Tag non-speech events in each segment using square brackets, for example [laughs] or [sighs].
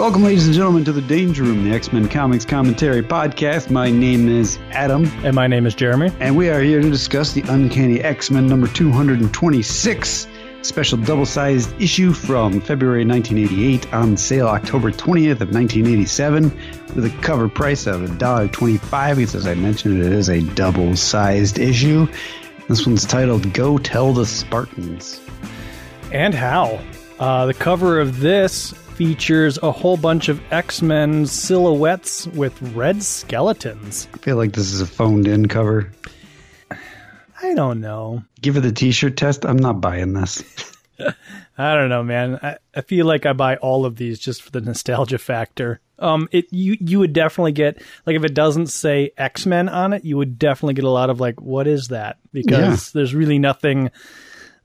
Welcome, ladies and gentlemen, to the Danger Room, the X Men Comics Commentary Podcast. My name is Adam, And my name is Jeremy. and we are here to discuss the Uncanny X Men number 226, special double sized issue from February 1988, on sale October 20th of 1987, with a cover price of $1.25. Because, as I mentioned, it is a double sized issue. This one's titled Go Tell the Spartans. And how? Uh, the cover of this features a whole bunch of X Men silhouettes with red skeletons. I feel like this is a phoned in cover. [sighs] I don't know. Give it the t shirt test. I'm not buying this. [laughs] I don't know, man. I, I feel like I buy all of these just for the nostalgia factor. Um, it you you would definitely get like if it doesn't say X Men on it, you would definitely get a lot of like, what is that? Because there's really nothing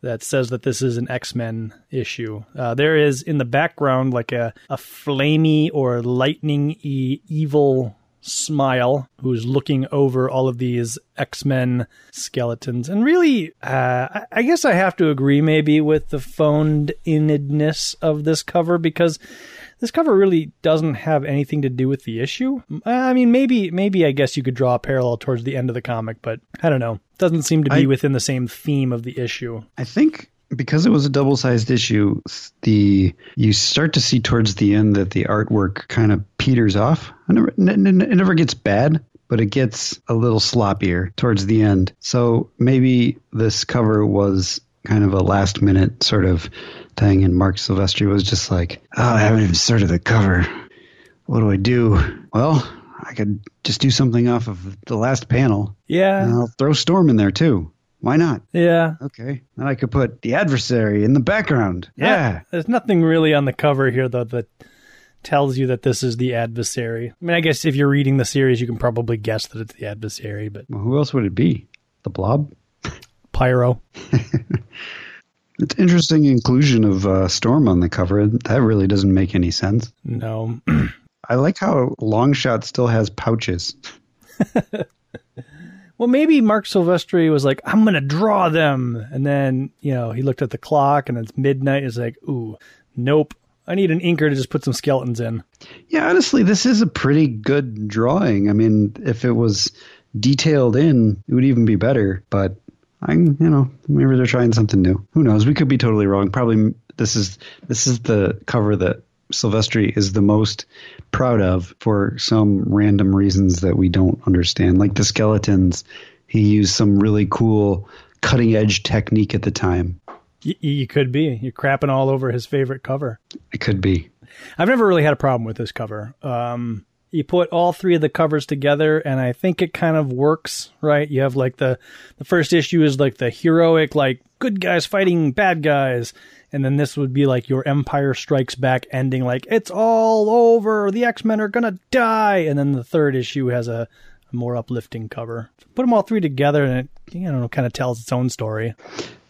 that says that this is an X Men issue. Uh, there is in the background like a a flamey or lightning evil smile who's looking over all of these X-Men skeletons. And really, uh, I- guess I have to agree maybe with the phoned inness of this cover because this cover really doesn't have anything to do with the issue. I mean, maybe, maybe I guess you could draw a parallel towards the end of the comic, but I don't know. Doesn't seem to be I- within the same theme of the issue. I think because it was a double sized issue, the you start to see towards the end that the artwork kind of peters off. It never, it never gets bad, but it gets a little sloppier towards the end. So maybe this cover was kind of a last minute sort of thing, and Marc Silvestri was just like, "Oh, I haven't even started the cover. What do I do? Well." I could just do something off of the last panel. Yeah. And I'll throw Storm in there too. Why not? Yeah. Okay. Then I could put the adversary in the background. Yeah. There's nothing really on the cover here though that tells you that this is the adversary. I mean, I guess if you're reading the series, you can probably guess that it's the adversary, but Well, who else would it be? The blob? Pyro. [laughs] It's interesting inclusion of uh, Storm on the cover. That really doesn't make any sense. No. [clears throat] I like how Longshot still has pouches. [laughs] well, maybe Marc Silvestri was like, I'm going to draw them. And then, you know, he looked at the clock and it's midnight. He's like, ooh, nope. I need an inker to just put some skeletons in. Yeah, honestly, this is a pretty good drawing. I mean, if it was detailed in, it would even be better. But I, you know, maybe they're trying something new. Who knows? We could be totally wrong. Probably this is this is the cover that Silvestri is the most proud of for some random reasons that we don't understand. Like the skeletons, he used some really cool cutting edge technique at the time. Y- you could be. You're crapping all over his favorite cover. It could be. I've never really had a problem with this cover. Um, you put all three of the covers together, and I think it kind of works, right? You have like the the first issue is like the heroic, like good guys fighting bad guys, and then this would be like your Empire Strikes Back ending, like it's all over, the X Men are gonna die, and then the third issue has a, a more uplifting cover. Put them all three together, and it you know kind of tells its own story.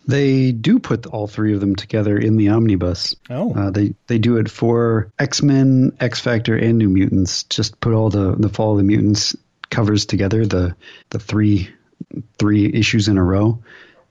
They do put all three of them together in the omnibus. Oh, Uh, they they do it for X Men, X Factor, and New Mutants. Just put all the the Fall of the Mutants covers together, the the three three issues in a row,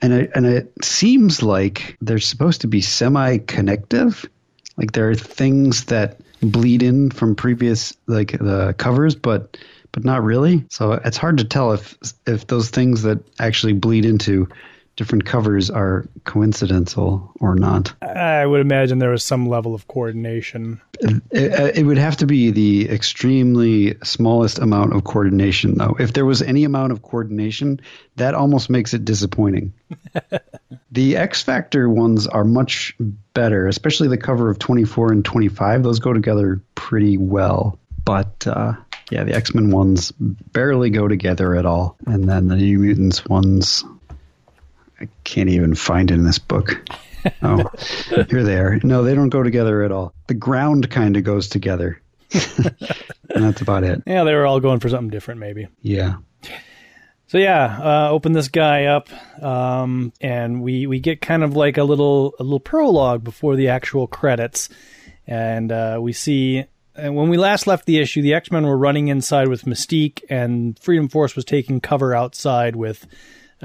and it and it seems like they're supposed to be semi connective. Like there are things that bleed in from previous like the covers, but but not really. So it's hard to tell if if those things that actually bleed into different covers are coincidental or not. I would imagine there was some level of coordination. It, it would have to be the extremely smallest amount of coordination, though. If there was any amount of coordination, that almost makes it disappointing. [laughs] the X Factor ones are much better, especially the cover of 24 and 25. Those go together pretty well. But uh, yeah, the X Men ones barely go together at all. And then the New Mutants ones, I can't even find it in this book. Oh, [laughs] here they are. No, they don't go together at all. The ground kind of goes together. and [laughs] that's about it. Yeah, they were all going for something different, maybe. Yeah. So yeah, uh, open this guy up, um, and we we get kind of like a little a little prologue before the actual credits, and uh, we see. And when we last left the issue, the X Men were running inside with Mystique, and Freedom Force was taking cover outside with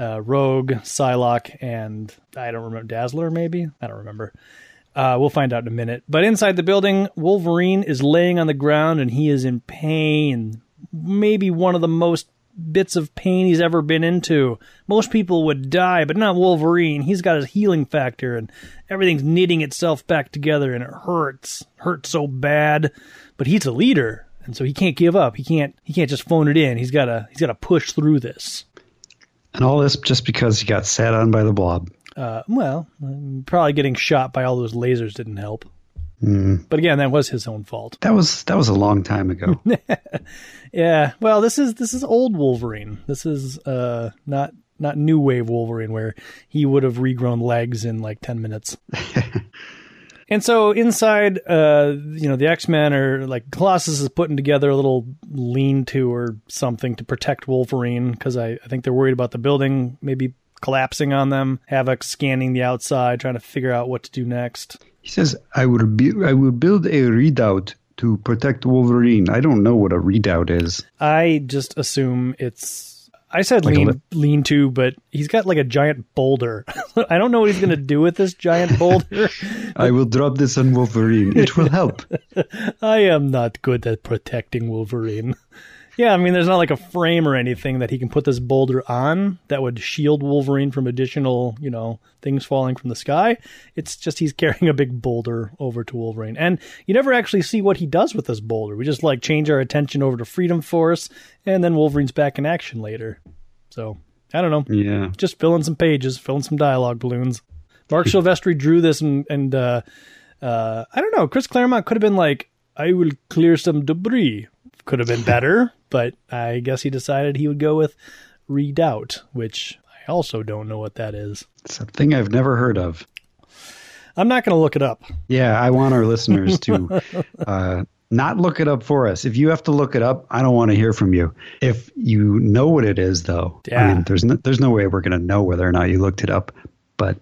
uh, Rogue, Psylocke, and I don't remember Dazzler. Maybe I don't remember. Uh, we'll find out in a minute. But inside the building, Wolverine is laying on the ground and he is in pain. Maybe one of the most bits of pain he's ever been into. Most people would die, but not Wolverine. He's got his healing factor and everything's knitting itself back together and it hurts. Hurts so bad. But he's a leader, and so he can't give up. He can't he can't just phone it in. He's gotta he's gotta push through this. And all this just because he got sat on by the blob. Uh, well, probably getting shot by all those lasers didn't help. Mm. But again, that was his own fault. That was that was a long time ago. [laughs] Yeah. Well, this is this is old Wolverine. This is uh not not new wave Wolverine where he would have regrown legs in like 10 minutes. [laughs] and so inside uh you know the X-Men are like Colossus is putting together a little lean-to or something to protect Wolverine cuz I, I think they're worried about the building maybe collapsing on them. Havoc scanning the outside trying to figure out what to do next. He says, "I will bu- I will build a redoubt to protect Wolverine." I don't know what a redoubt is. I just assume it's. I said Like lean lean to, but he's got like a giant boulder. [laughs] I don't know what he's gonna do with this giant boulder. [laughs] I will drop this on Wolverine. It will help. [laughs] I am not good at protecting Wolverine. Yeah, I mean, there's not like a frame or anything that he can put this boulder on that would shield Wolverine from additional, you know, things falling from the sky. It's just he's carrying a big boulder over to Wolverine. And you never actually see what he does with this boulder. We just like change our attention over to Freedom Force, and then Wolverine's back in action later. So, I don't know. Yeah. Just filling some pages, filling some dialogue balloons. Marc Silvestri drew this, and, and uh, uh, I don't know. Chris Claremont could have been like, I will clear some debris. Could have been better, but I guess he decided he would go with redoubt, which I also don't know what that is. It's a thing I've never heard of. I'm not going to look it up. Yeah, I want our listeners to [laughs] uh, not look it up for us. If you have to look it up, I don't want to hear from you. If you know what it is, though, I mean, there's no, there's no way we're going to know whether or not you looked it up. But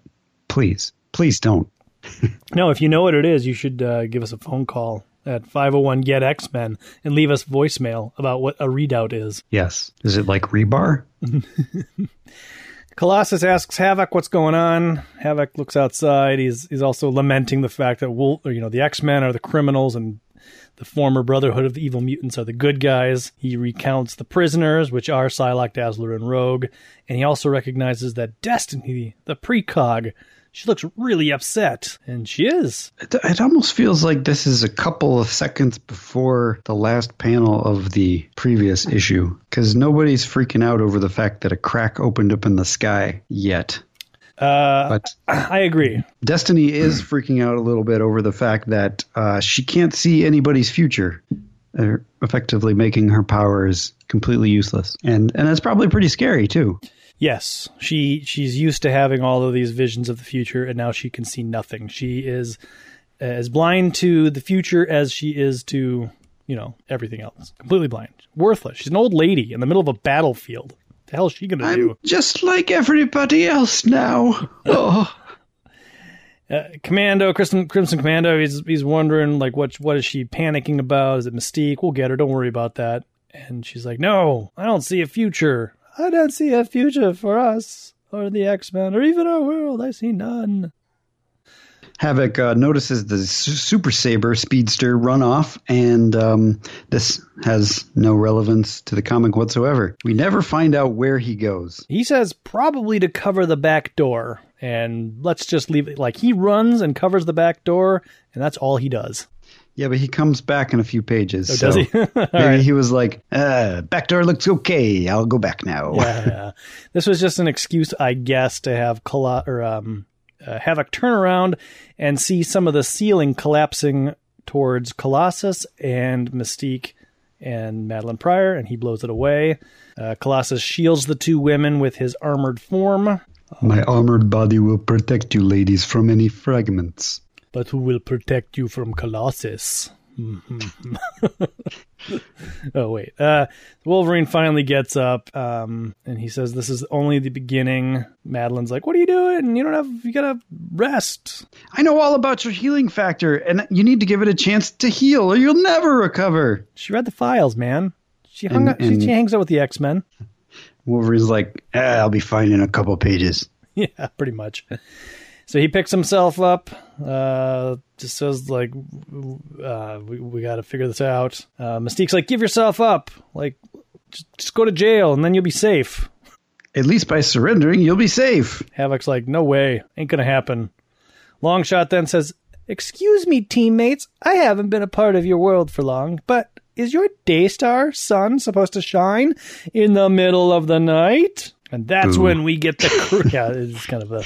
please, please don't. [laughs] No, if you know what it is, you should uh, give us a phone call at 501 Get X Men and leave us voicemail about what a readout is. Yes, is it like rebar? [laughs] Colossus asks Havoc what's going on. Havoc looks outside. He's he's also lamenting the fact that Wolf, or, you know, the X Men are the criminals and the former Brotherhood of the Evil Mutants are the good guys. He recounts the prisoners, which are Psylocke, Dazzler, and Rogue, and he also recognizes that Destiny, the precog, she looks really upset, and she is. It, it almost feels like this is a couple of seconds before the last panel of the previous issue because nobody's freaking out over the fact that a crack opened up in the sky yet. Uh, But I agree. Destiny is freaking out a little bit over the fact that uh, she can't see anybody's future, uh, effectively making her powers completely useless, and and that's probably pretty scary too. Yes, she she's used to having all of these visions of the future, and now she can see nothing. She is as blind to the future as she is to you know everything else. Completely blind, worthless. She's an old lady in the middle of a battlefield. the hell is she gonna I'm do? just like everybody else now. [laughs] Oh, Uh, Commando, Crimson, Crimson Commando. He's he's wondering like what what is she panicking about? Is it Mystique? We'll get her. Don't worry about that. And she's like, No, I don't see a future. I don't see a future for us or the X Men or even our world. I see none. Havoc uh, notices the Super Sabre speedster run off, and um, this has no relevance to the comic whatsoever. We never find out where he goes. He says probably to cover the back door, and let's just leave it like he runs and covers the back door, and that's all he does. Yeah, but he comes back in a few pages. Oh, so does he? [laughs] Maybe right. he was like, uh, "Back door looks okay. I'll go back now." yeah. This was just an excuse, I guess, to have Colo- or um, uh, Havoc turn around and see some of the ceiling collapsing towards Colossus and Mystique and Madelyne Pryor, and he blows it away. Uh, Colossus shields the two women with his armored form, My armored body will protect you, ladies, from any fragments. But who will protect you from Colossus? [laughs] oh wait, uh, Wolverine finally gets up, um, and he says, "This is only the beginning." Madelyne's like, "What are you doing? You don't have. You gotta rest." I know all about your healing factor, and you need to give it a chance to heal, or you'll never recover. She read the files, man. She hung And- she, and- she hangs out with the X Men. Wolverine's like, ah, "I'll be fine in a couple pages." [laughs] yeah, pretty much. So he picks himself up. Uh, just says like, uh, we we got to figure this out. Uh, Mystique's like, give yourself up. Like, just, just go to jail and then you'll be safe. At least by surrendering, you'll be safe. Havoc's like, no way, ain't gonna happen. Longshot then says, Excuse me, teammates, I haven't been a part of your world for long, but is your Daystar sun supposed to shine in the middle of the night? And that's Boo. when we get the [laughs] yeah, it's kind of a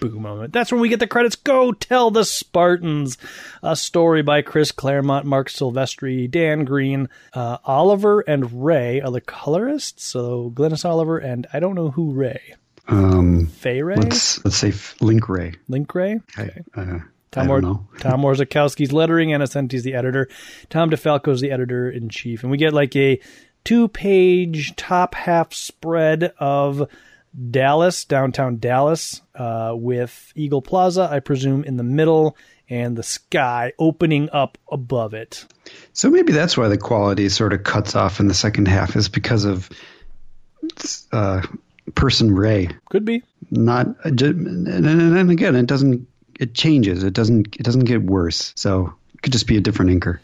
boo moment. That's when we get the credits. Go tell the Spartans, a story by Chris Claremont, Marc Silvestri, Dan Green, uh, Oliver, and Ray are the colorists. So Glynis Oliver and I don't know who Ray. Um, Fay Ray, let's let's say Link Ray. Link Ray. I, uh, Tom, don't Or- know. [laughs] Tom Orzechowski's lettering, Ann Nocenti's the editor. Tom DeFalco's the editor in chief. And we get like a two page top half spread of Dallas, downtown Dallas, uh, with Eagle Plaza, I presume, in the middle and the sky opening up above it. So maybe that's why the quality sort of cuts off in the second half is because of uh, person Ray. Could be. Not and, and, again, it doesn't. It changes. It doesn't. It doesn't get worse. So it could just be a different inker.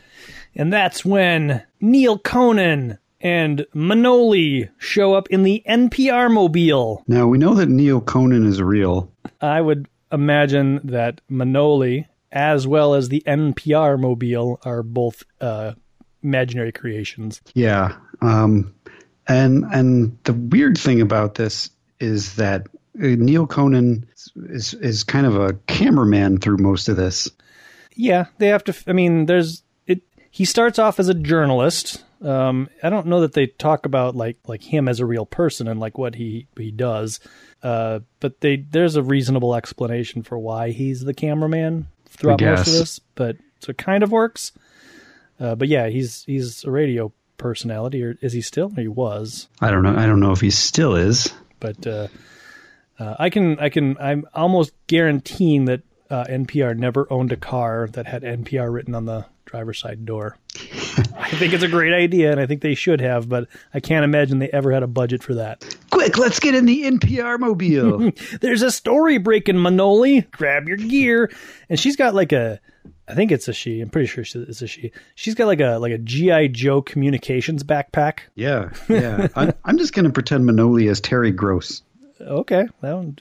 And that's when Neal Conan and Manoli show up in the NPR mobile. Now we know that Neal Conan is real. I would imagine that Manoli, as well as the NPR mobile, are both uh, imaginary creations. Yeah. Um, and and the weird thing about this is that uh, Neal Conan is is kind of a cameraman through most of this. Yeah, they have to. I mean, there's it. He starts off as a journalist. Um, I don't know that they talk about like like him as a real person and like what he he does. Uh, but they there's a reasonable explanation for why he's the cameraman throughout most of this. But so it kind of works. Uh, but yeah, he's he's a radio personality, or is he still? Or he was. I don't know. I don't know if he still is. but uh, uh, I can I can I'm almost guaranteeing that uh, NPR never owned a car that had NPR written on the driver's side door. I think it's a great idea, and I think they should have, but I can't imagine they ever had a budget for that. Quick, let's get in the NPR mobile. [laughs] There's a story breaking Manoli. Grab your gear, and she's got like a. I think it's a she. I'm pretty sure it's a she. She's got like a like a GI Joe communications backpack. yeah, yeah. I'm, I'm just going to pretend Manoli is Terry Gross, Okay, one.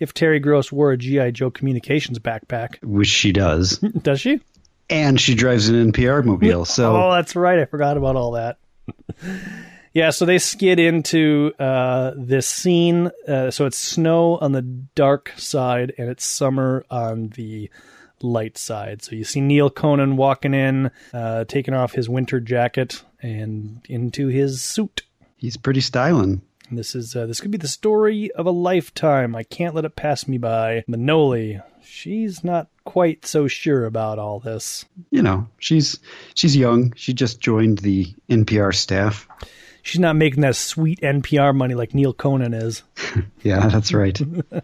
If Terry Gross wore a GI Joe communications backpack, which she does, [laughs] does she? And she drives an NPR mobile. So [laughs] Oh, that's right. I forgot about all that. [laughs] yeah, so they skid into uh, this scene. Uh, so it's snow on the dark side and it's summer on the light side. So you see Neal Conan walking in, uh, taking off his winter jacket and into his suit. he's pretty styling. And this is uh, this could be the story of a lifetime. I can't let it pass me by. Manoli, she's not quite so sure about all this. You know, she's she's young. She just joined the NPR staff. She's not making that sweet NPR money like Neal Conan is. [laughs] Yeah, that's right.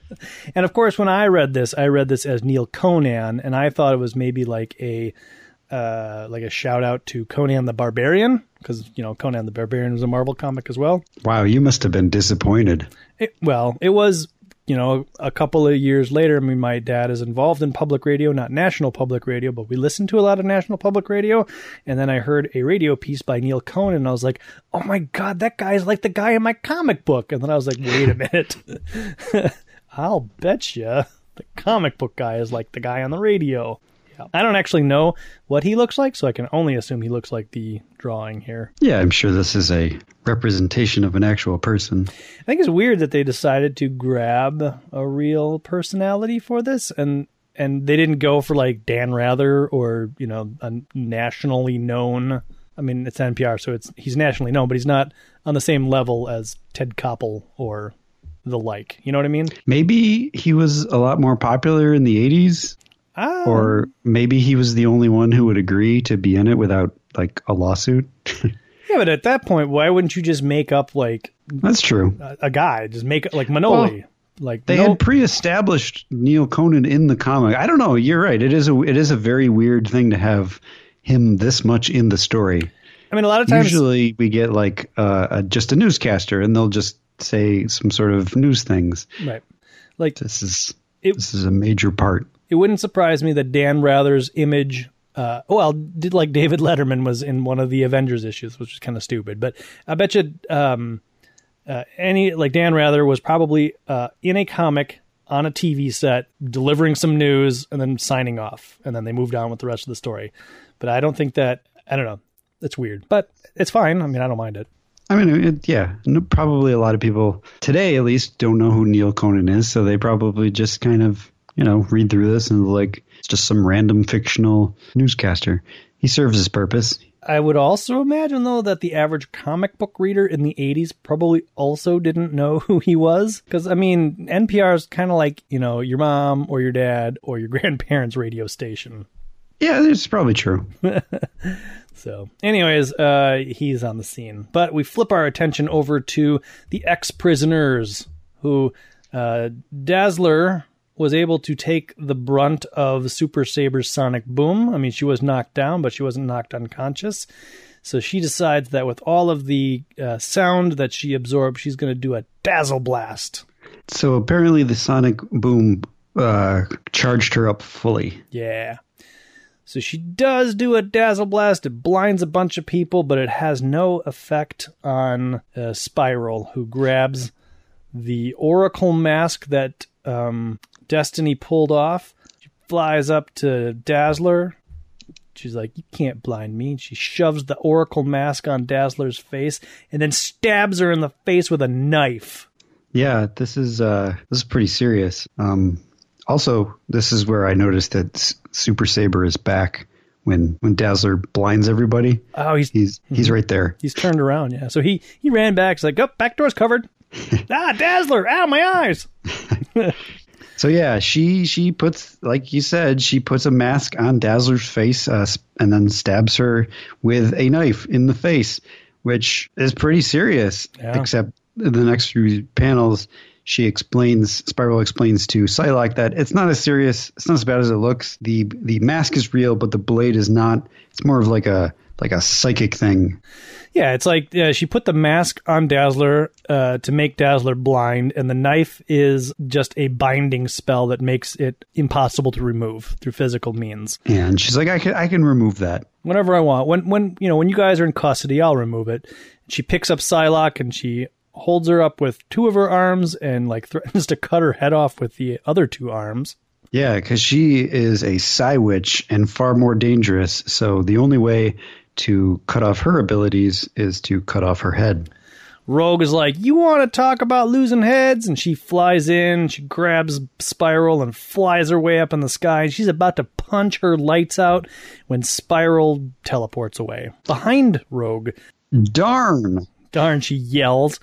[laughs] And of course, when I read this, I read this as Neal Conan, and I thought it was maybe like a uh, like a shout out to Conan the Barbarian because you know Conan the Barbarian was a Marvel comic as well. wow, you must have been disappointed. It, well, it was you know a couple of years later. I mean, my dad is involved in public radio, not national public radio, but we listened to a lot of national public radio. And then I heard a radio piece by Neal Conan, and I was like, oh my god, that guy is like the guy in my comic book. And then I was like, wait a minute, [laughs] I'll bet you the comic book guy is like the guy on the radio. Yeah. I don't actually know what he looks like, so I can only assume he looks like the drawing here. Yeah, I'm sure this is a representation of an actual person. I think it's weird that they decided to grab a real personality for this and and they didn't go for like Dan Rather or, you know, a nationally known I mean, it's NPR, so it's he's nationally known, but he's not on the same level as Ted Koppel or the like. You know what I mean? Maybe he was a lot more popular in the 80s, Ah, or maybe he was the only one who would agree to be in it without like a lawsuit. [laughs] yeah, but at that point, why wouldn't you just make up like That's true. a, a guy? Just make like Manoli. like They no- had pre-established Neal Conan in the comic. I don't know. You're right. It is a it is a very weird thing to have him this much in the story. I mean, a lot of times Usually, we get like uh, a, just a newscaster, and they'll just say some sort of news things. right. Like This is It- this is a major part. It wouldn't surprise me that Dan Rather's image. Uh, well, did like David Letterman was in one of the Avengers issues, which is kind of stupid. But I bet you um, uh, any like Dan Rather was probably uh, in a comic on a TV set delivering some news and then signing off, and then they moved on with the rest of the story. But I don't think that I don't know. It's weird, but it's fine. I mean, I don't mind it. I mean, it, yeah, no, probably a lot of people today, at least, don't know who Neal Conan is, so they probably just kind of, you know, read through this and like it's just some random fictional newscaster. He serves his purpose. I would also imagine, though, that the average comic book reader in the 80s probably also didn't know [laughs] who he was. Because, I mean, NPR is kind of like, you know, your mom or your dad or your [laughs] grandparents' radio station. Yeah, it's probably true. [laughs] So, anyways, uh, he's on the scene. But we flip our attention over to the ex prisoners who uh, Dazzler was able to take the brunt of Super Sabre's sonic boom. I mean, she was knocked down, but she wasn't knocked unconscious. So she decides that with all of the uh, sound that she absorbed, she's going to do a dazzle blast. So apparently, the sonic boom uh, charged her up fully. Yeah. So she does do a dazzle blast. It blinds a bunch of people, but it has no effect on uh, Spiral, who grabs the Oracle mask that um, Destiny pulled off. She flies up to Dazzler. She's like, "You can't blind me." She shoves the Oracle mask on Dazzler's face and then stabs her in the face with a knife. Yeah, this is uh, this is pretty serious. Um, also, this is where I noticed that S- Super Sabre is back when when Dazzler blinds everybody. Oh, he's He's he's right there. He's turned around, yeah. So he he ran back. He's like, "Up, oh, back door's covered." [laughs] ah, Dazzler! Ow, my eyes! [laughs] So yeah, she she puts like you said, she puts a mask on Dazzler's face uh, and then stabs her with a knife in the face, which is pretty serious. Yeah. Except in the next few panels, she explains Spiral explains to Psylocke that it's not as serious, it's not as bad as it looks. the The mask is real, but the blade is not. It's more of like a like a psychic thing. Yeah, it's like uh, she put the mask on Dazzler uh, to make Dazzler blind, and the knife is just a binding spell that makes it impossible to remove through physical means. And she's like, I can I can remove that. Whenever I want, when when you know when you guys are in custody, I'll remove it. She picks up Psylocke and she holds her up with two of her arms and like [laughs] threatens to cut her head off with the other two arms. Yeah, because she is a Psy Witch and far more dangerous. So the only way to cut off her abilities is to cut off her head. Rogue is like, You want to talk about losing heads? And she flies in, she grabs Spiral and flies her way up in the sky. She's about to punch her lights out when Spiral teleports away. Behind Rogue, Darn! darn, she yells.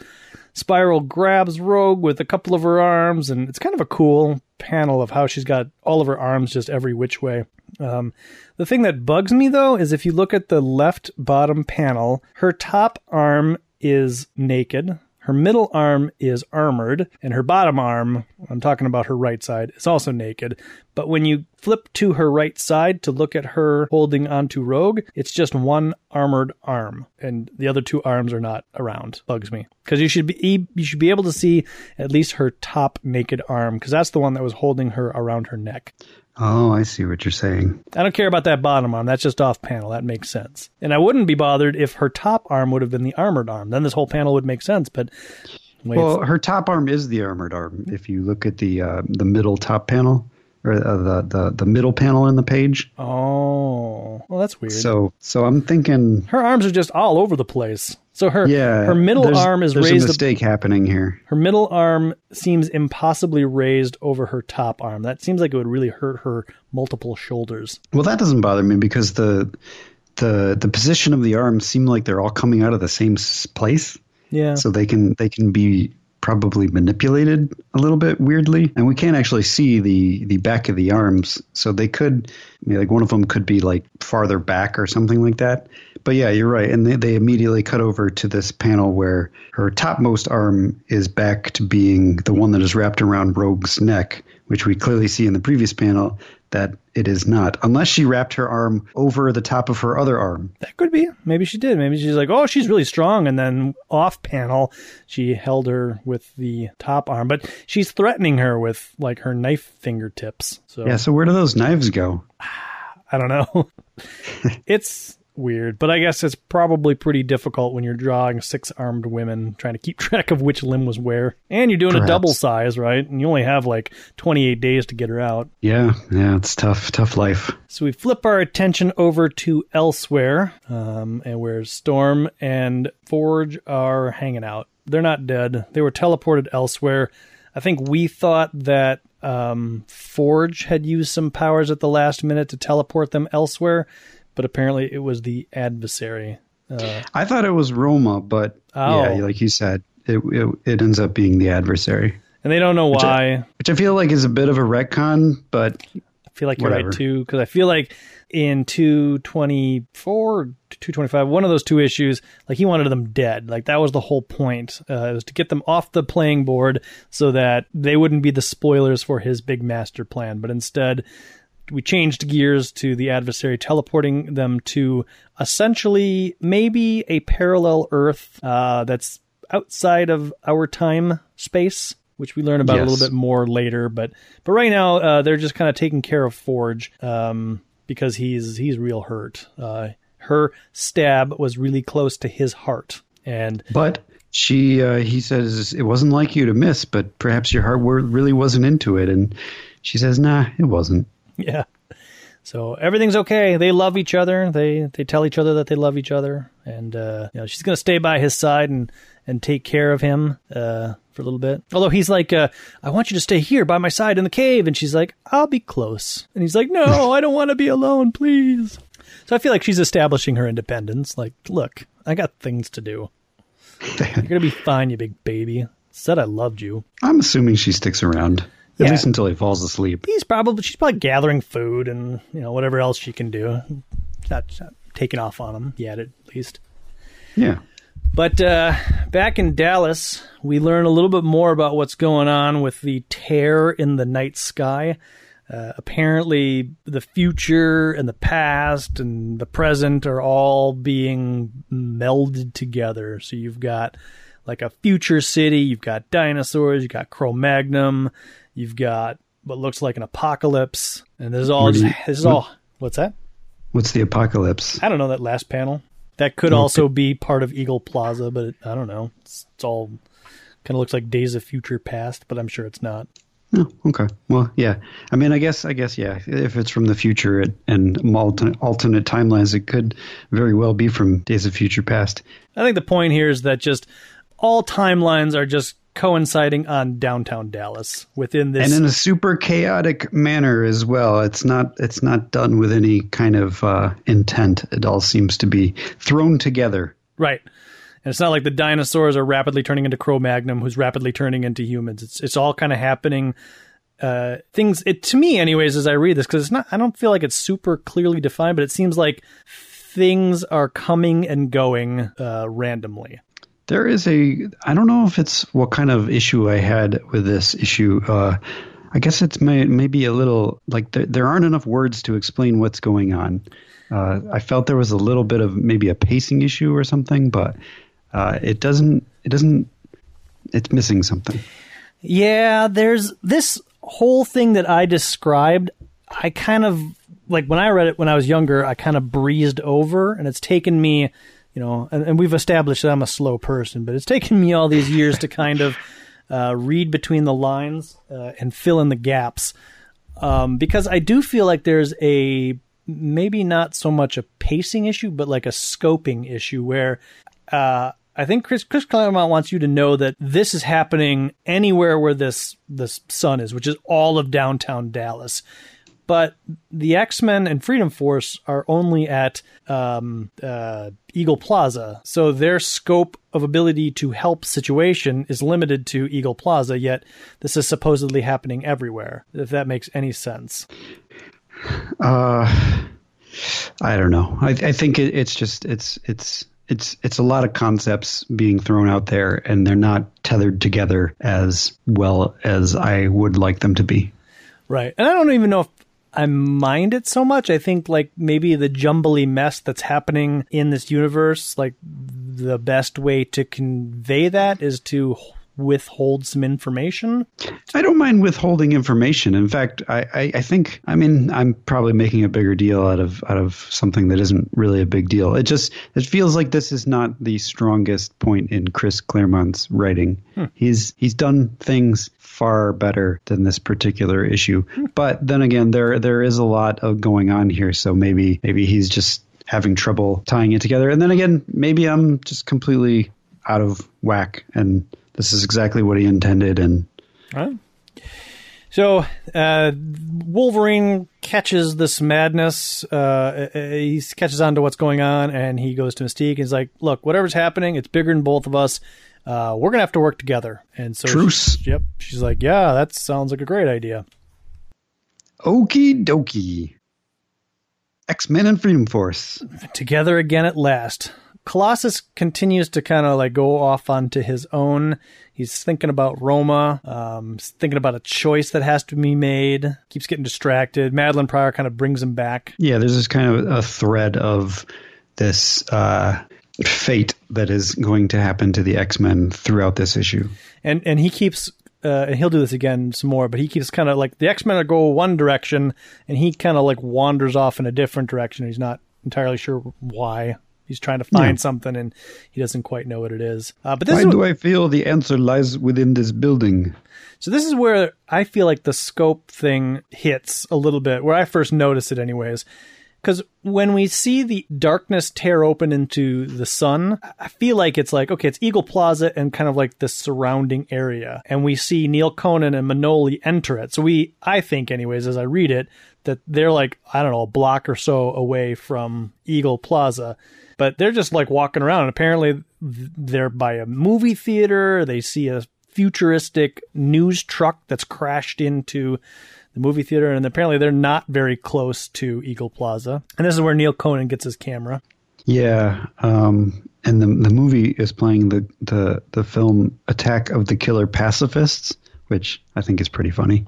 Spiral grabs Rogue with a couple of her arms, and it's kind of a cool panel of how she's got all of her arms just every which way. Um, the thing that bugs me though is if you look at the left bottom panel, her top arm is naked. Her middle arm is armored, and her bottom arm, I'm talking about her right side, is also naked. But when you flip to her right side to look at her holding onto Rogue, it's just one armored arm, and the other two arms are not around. Bugs me because you should be you should be able to see at least her top naked arm because that's the one that was holding her around her neck. Oh, I see what you're saying. I don't care about that bottom arm. That's just off panel. That makes sense. And I wouldn't be bothered if her top arm would have been the armored arm. Then this whole panel would make sense. But wait, Well, her top arm is the armored arm. If you look at the uh, the middle top panel or uh, the, the the middle panel in the page. oh, well, that's weird. So so I'm thinking, her arms are just all over the place. So her yeah, her middle there's- arm is there's raised. a ab- mistake happening here. her middle arm seems impossibly raised over her top arm. That seems like it would really hurt her multiple shoulders. Well, that doesn't bother me because the the the position of the arms seem like they're all coming out of the same place. Yeah. so they can they can be probably manipulated a little bit weirdly and we can't actually see the the back of the arms so they could I mean, like one of them could be like farther back or something like that but yeah you're right and they, they immediately cut over to this panel where her topmost arm is back to being the one that is wrapped around rogue's neck which we clearly see in the previous panel that it is not, unless she wrapped her arm over the top of her other arm. That could be. Maybe she did. Maybe she's like, oh, she's really strong. And then off panel, she held her with the top arm. But she's threatening her with like her knife fingertips. So Yeah, so where do those knives go? I don't know. [laughs] it's weird, but I guess it's probably pretty difficult when you're drawing six armed women trying to keep [laughs] track of which limb was where. And you're doing Perhaps. a double size, right? And you only have like 28 days to get her out. Yeah, yeah, it's tough, tough life. So we flip our attention over to elsewhere, um, and where Storm and Forge are hanging out. They're not dead. They were teleported elsewhere. I think we thought that um, Forge had used some powers at the last minute to teleport them elsewhere, but apparently it was the adversary. Uh, I thought it was Roma, but Oh. yeah, like you said, it, it it ends up being the adversary, and they don't know Which I- why. which I feel like is a bit of a retcon, but I feel like you're right too, because I feel like in 224, 225, one of those two issues, like he wanted them dead. Like that was the whole point. Uh, was to get them off the playing board so that they wouldn't be the spoilers for his big master plan. But instead, we changed gears to the adversary, teleporting them to essentially maybe a parallel Earth uh, that's outside of our time space, which we learn about a little bit more later. But but right now, uh, they're just kind of taking care of Forge um, because he's he's real hurt. Uh, her stab was really close to his heart, and but she uh, he says it wasn't like you to miss, but perhaps your heart were, really wasn't into it, and she says, nah, it wasn't. [laughs] Yeah. So everything's okay. They love each other. They they tell each other that they love each other, and uh, you know she's gonna stay by his side and and take care of him uh, for a little bit. Although he's like, uh, I want you to stay here by my side in the cave, and she's like, I'll be close, and he's like, No, [laughs] I don't want to be alone, please. So I feel like she's establishing her independence. Like, look, I got things to do. [laughs] You're gonna be fine, you big baby. Said I loved you. I'm assuming she sticks around at Yeah. least until he falls asleep. he's probably she's probably gathering food and you know whatever else she can do. Not, not taking off on him yet, at least. Yeah. But uh, back in Dallas, we learn a little bit more about what's going on with the tear in the night sky. Uh, apparently, the future and the past and the present are all being melded together. So you've got like a future city, you've got dinosaurs, you've got Cro-Magnon, you've got what looks like an apocalypse, and this is all just, [laughs] this is all. What's that? What's the apocalypse? I don't know that last panel. That could also be part of Eagle Plaza, but it, I don't know. It's, it's all kind of looks like Days of Future Past, but I'm sure it's not. Oh, okay. Well, yeah. I mean, I guess, I guess, yeah. If it's from the future it, and alternate, alternate timelines, it could very well be from Days of Future Past. I think the point here is that just all timelines are just coinciding on downtown Dallas within this. and in a super chaotic manner as well. It's not it's not done with any kind of uh, intent. It all seems to be thrown together. right. And it's not like the dinosaurs are rapidly turning into Cro-Magnon, who's rapidly turning into humans. It's it's all kind of happening. Uh, things it to me, anyways, as I read this, because it's not. I don't feel like it's super clearly defined, but it seems like things are coming and going uh, randomly. There is a I don't know if it's what kind of issue I had with this issue. Uh, I guess it's may, maybe a little like there, there aren't enough words to explain what's going on. Uh, I felt there was a little bit of maybe a pacing issue or something, but uh, it doesn't it doesn't it's missing something. Yeah, there's this whole thing that I described. I kind of like when I read it when I was younger, I kind of breezed over, and it's taken me, you know, and, and we've established that I'm a slow person, but it's taken me all these years to kind of [laughs] uh, read between the lines uh, and fill in the gaps. Um, because I do feel like there's a maybe not so much a pacing issue, but like a scoping issue where uh, I think Chris Chris Claremont wants you to know that this is happening anywhere where this this sun is, which is all of downtown Dallas. But the X Men and Freedom Force are only at um, uh, Eagle Plaza, so their scope of ability to help situation is limited to Eagle Plaza. Yet this is supposedly happening everywhere. If that makes any sense. Uh, I don't know. I, I think it, it's just it's it's it's it's a lot of concepts being thrown out there, and they're not tethered together as well as I would like them to be. Right. And I don't even know if I mind it so much. I think like maybe the jumbly mess that's happening in this universe, like the best way to convey that is to withhold some information? I don't mind withholding information. In fact, I, I, I, think I mean I'm probably making a bigger deal out of out of something that isn't really a big deal. It just it feels like this is not the strongest point in Chris Claremont's writing. Hmm. He's he's done things far better than this particular issue. Hmm. But then again, there there is a lot of going on here, so maybe maybe he's just having trouble tying it together. And then again, maybe I'm just completely out of whack and this is exactly what he intended. And right. so uh, Wolverine catches this madness. Uh, uh, he catches on to what's going on, and he goes to Mystique. And he's like, "Look, whatever's happening, it's bigger than both of us. Uh, we're gonna have to work together." And so, truce. She, yep. She's like, "Yeah, that sounds like a great idea." Okie dokie. X Men and Freedom Force. Together again at last. Colossus continues to kind of like go off onto his own. He's thinking about Roma, um, thinking about a choice that has to be made. Keeps getting distracted. Madelyne Pryor kind of brings him back. Yeah, there's this kind of a thread of this uh, fate that is going to happen to the X Men throughout this issue. And and he keeps uh, and he'll do this again some more, but he keeps kind of like the X Men go one direction, and he kind of like wanders off in a different direction. He's not entirely sure why. He's trying to find yeah. something and he doesn't quite know what it is. Uh, but why is do I feel the answer lies within this building? So this is where I feel like the scope thing hits a little bit, where I first noticed it, anyways. Because when we see the darkness tear open into the sun, I feel like it's like, okay, it's Eagle Plaza and kind of like the surrounding area. And we see Neal Conan and Manoli enter it. So we, I think, anyways, as I read it, that they're like, I don't know, a block or so away from Eagle Plaza but they're just like walking around. And apparently, they're by a movie theater. They see a futuristic news truck that's crashed into the movie theater, and apparently they're not very close to Eagle Plaza. And this is where Neal Conan gets his camera. Yeah, um, and the the movie is playing the, the the film Attack of the Killer Pacifists, which I think is pretty funny.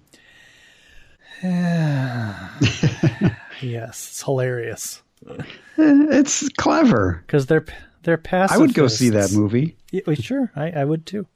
[sighs] yes, it's hilarious. It's clever because they're they're pacifists. I would go see that movie. Yeah, sure, I, I would too.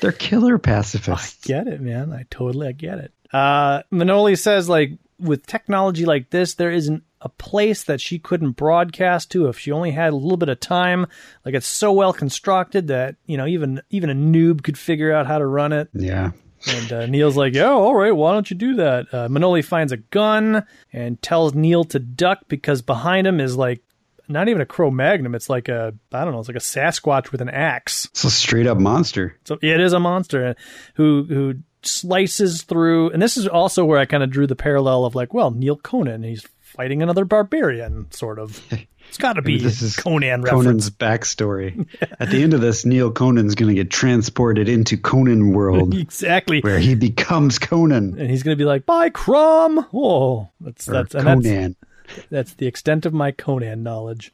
They're killer pacifists. I get it, man. I totally I get it. Uh, Manoli says like with technology like this, there isn't a place that she couldn't broadcast to if she only had a little bit of time. Like it's so well constructed that you know even even a noob could figure out how to run it. Yeah. And uh, Neal's like, "Yeah, all right. Why don't you do that?" Uh, Manoli finds a gun and tells Neal to duck because behind him is like not even a Cro-Magnon. It's like a I don't know. It's like a Sasquatch with an axe. It's a straight up monster. So it is a monster who who slices through. And this is also where I kind of drew the parallel of like, well, Neal Conan. He's fighting another barbarian, sort of. It's got to [laughs] be this is Conan Conan's backstory. At the end of this, Neal Conan's going to get transported into Conan world. [laughs] exactly. Where he becomes Conan. And he's going to be like, bye, Crom. Oh, that's, that's, Conan. That's, that's, the extent of my Conan knowledge.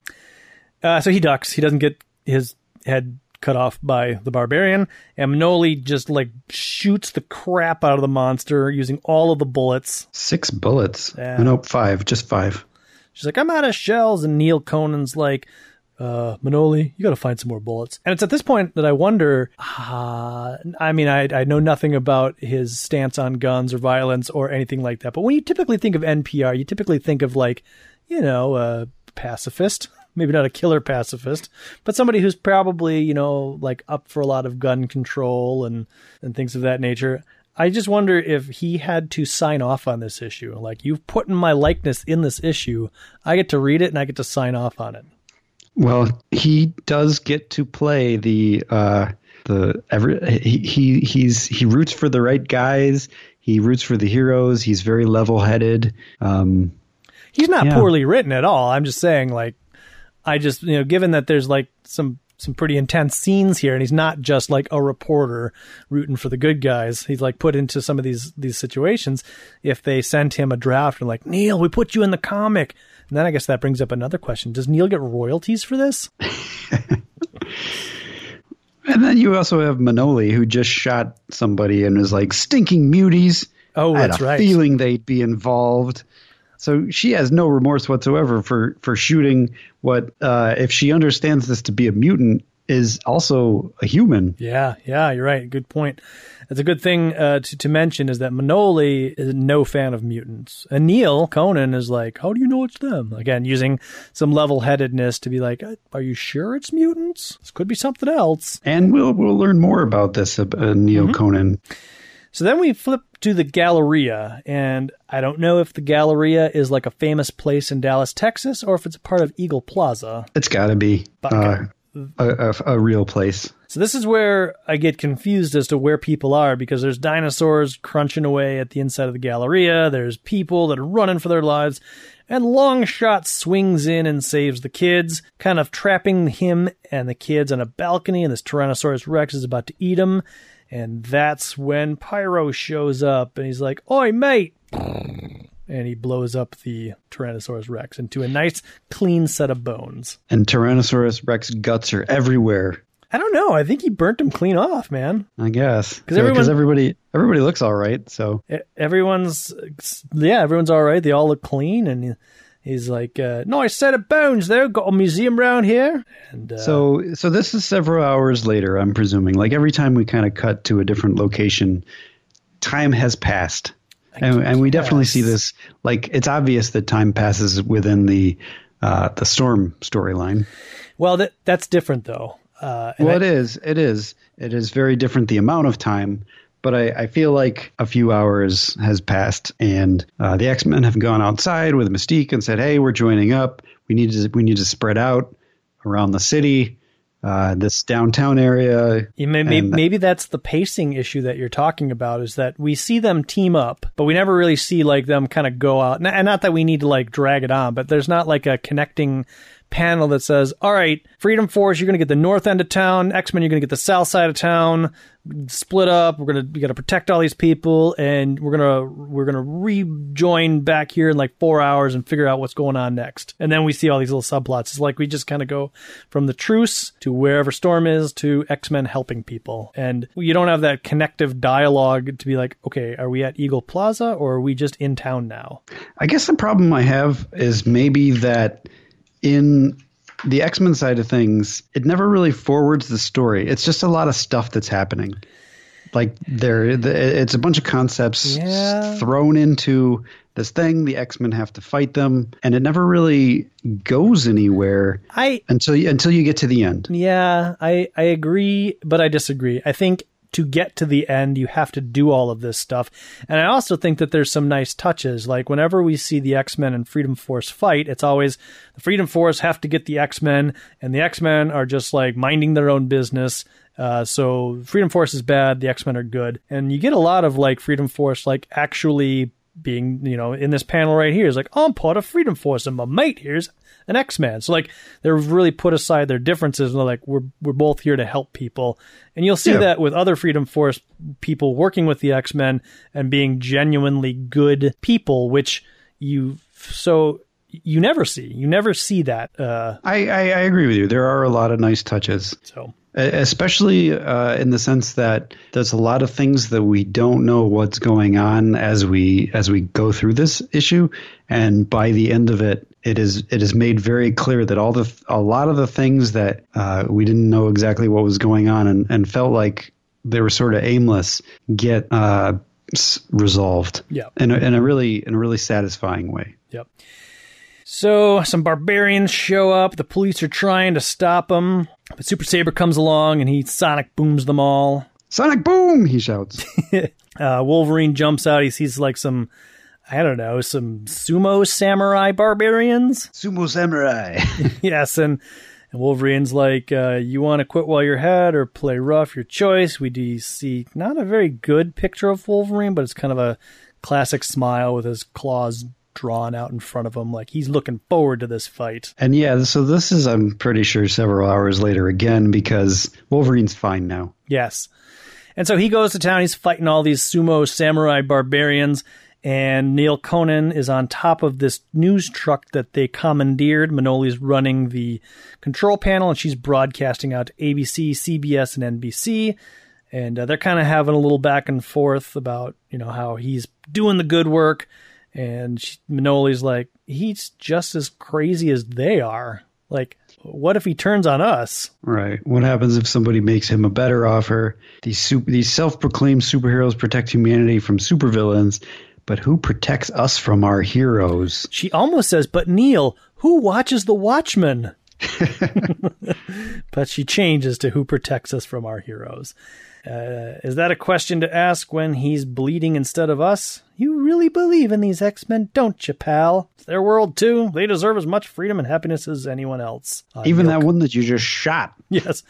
Uh, so he ducks. He doesn't get his head cut off by the barbarian. And Manoli just like shoots the crap out of the monster using all of the bullets. Six bullets. Yeah. nope, five. Just five. She's like, I'm out of shells. And Neal Conan's like, uh, Manoli, you got to find some more bullets. And it's at this point that I wonder. Uh, I mean, I I know nothing about his stance on guns or violence or anything like that. But when you typically think of NPR, you typically think of like, you know, a pacifist. [laughs] Maybe not a killer pacifist, but somebody who's probably you know like up for a lot of gun control and and things of that nature. I just wonder if he had to sign off on this issue. Like, you've put in my likeness in this issue. I get to read it and I get to sign off on it. Well, he does get to play the uh, the every he, he he's he roots for the right guys. He roots for the heroes. He's very level headed. Um, he's not yeah. poorly written at all. I'm just saying, like, I just you know, given that there's like some some pretty intense scenes here and he's not just like a reporter rooting for the good guys he's like put into some of these these situations if they sent him a draft and like neal we put you in the comic and then i guess that brings up another question does neal get royalties for this [laughs] and then you also have manoli who just shot somebody and was like stinking muties Oh, I had that's a right. feeling they'd be involved. So she has no remorse whatsoever for for shooting what, uh, if she understands this to be a mutant, is also a human. Yeah, yeah, you're right. Good point. It's a good thing uh, to, to mention is that Manoli is no fan of mutants. And Neal Conan is like, how do you know it's them? Again, using some level headedness to be like, "Uh, are you sure it's mutants? This could be something else. And we'll we'll learn more about this uh, Neo Conan. So then we flip to the Galleria, and I don't know if the Galleria is like a famous place in Dallas, Texas, or if it's a part of Eagle Plaza. It's got to be uh, a, a, a real place. So this is where I get confused as to where people are because there's dinosaurs crunching away at the inside of the Galleria. There's people that are running for their lives. And Longshot swings in and saves the kids, kind of trapping him and the kids on a balcony, and this Tyrannosaurus Rex is about to eat him. And that's when Pyro shows up and he's like, Oi, mate! And he blows up the Tyrannosaurus Rex into a nice, clean set of bones. And Tyrannosaurus Rex guts are everywhere. I don't know. I think he burnt them clean off, man. I guess Because everybody everybody looks all right. So everyone's yeah everyone's all right they all look clean and he's like uh, nice set of bones there got a museum around here and uh, so so this is several hours later. I'm presuming. Like every time we kind of cut to a different location, time has passed, and, and we definitely see this. Like it's obvious that time passes within the uh, the storm storyline. well that that's different though uh, Well, I- it is. It is. It is very different the amount of time, but I, I feel like a few hours has passed, and uh, the X Men have gone outside with Mystique and said, "Hey, we're joining up. We need to we need to spread out around the city, uh, this downtown area." you may, may, and- maybe that's the pacing issue that you're talking about is that we see them team up but we never really see like them kind of go out and not that we need to like drag it on but there's not like a connecting panel that says all right freedom force you're going to get the north end of town. X-men you're going to get the south side of town. Split up. We're going to we got to protect all these people and we're going to we're going to rejoin back here in like 4 hours and figure out what's going on next. And then we see all these little subplots. It's like we just kind of go from the truce to wherever storm is to x-men helping people. And you don't have that connective dialogue to be like okay are we at eagle plaza or are we just in town now? I guess the problem I have is maybe that in the X Men side of things, it never really forwards the story. It's just a lot of stuff that's happening. Like there, it's a bunch of concepts Yeah. thrown into this thing. The X Men have to fight them, and it never really goes anywhere i until you, until you get to the end. Yeah, I I agree, but I disagree. I think to get to the end, you have to do all of this stuff. And I also think that there's some nice touches. Like whenever we see the X-Men and Freedom Force fight, it's always the Freedom Force have to get the X-Men and the X-Men are just like minding their own business. Uh, so Freedom Force is bad, the X-Men are good. And you get a lot of like Freedom Force like actually being, you know, in this panel right here is like, I'm part of Freedom Force and my mate here's an X-Man. So like they've really put aside their differences and they're like, we're we're both here to help people. And you'll see Yeah. that with other Freedom Force people working with the X-Men and being genuinely good people, which you so you never see. You never see that. Uh, I, I, I agree with you. There are a lot of nice touches. so especially uh, in the sense that there's a lot of things that we don't know what's going on as we as we go through this issue and by the end of it it is it is made very clear that all the a lot of the things that uh, we didn't know exactly what was going on and, and felt like they were sort of aimless get uh, resolved Yeah. in a, in a really in a really satisfying way Yep. So some barbarians show up. The police are trying to stop them, but Super Sabre comes along and he sonic booms them all. Sonic boom he shouts [laughs] Uh, Wolverine jumps out. He sees like some, I don't know, some sumo samurai barbarians. sumo samurai [laughs] [laughs] yes, and, and Wolverine's like, uh, "You want to quit while you're ahead or play rough? Your choice." We do see not a very good picture of Wolverine, but it's kind of a classic smile with his claws drawn out in front of him, like he's looking forward to this fight. And yeah, so this is, I'm pretty sure, several hours later again because Wolverine's fine now. Yes. And so he goes to town. He's fighting all these sumo samurai barbarians. And Neal Conan is on top of this news truck that they commandeered. Manoli's running the control panel and she's broadcasting out to ABC, CBS, and NBC. and uh, they're kind of having a little back and forth about you know how he's doing the good work, and she, Manoli's like he's just as crazy as they are. Like, what if he turns on us? Right. What happens if somebody makes him a better offer? These super, these self-proclaimed superheroes protect humanity from supervillains, but who protects us from our heroes? She almost says, "But Neal, who watches the Watchmen?" [laughs] [laughs] but she changes to who protects us from our heroes. Uh, is that a question to ask when he's bleeding instead of us? You really believe in these X Men, don't you, pal? It's their world too. They deserve as much freedom and happiness as anyone else. I'm Even Neal that one that you just shot. Yes.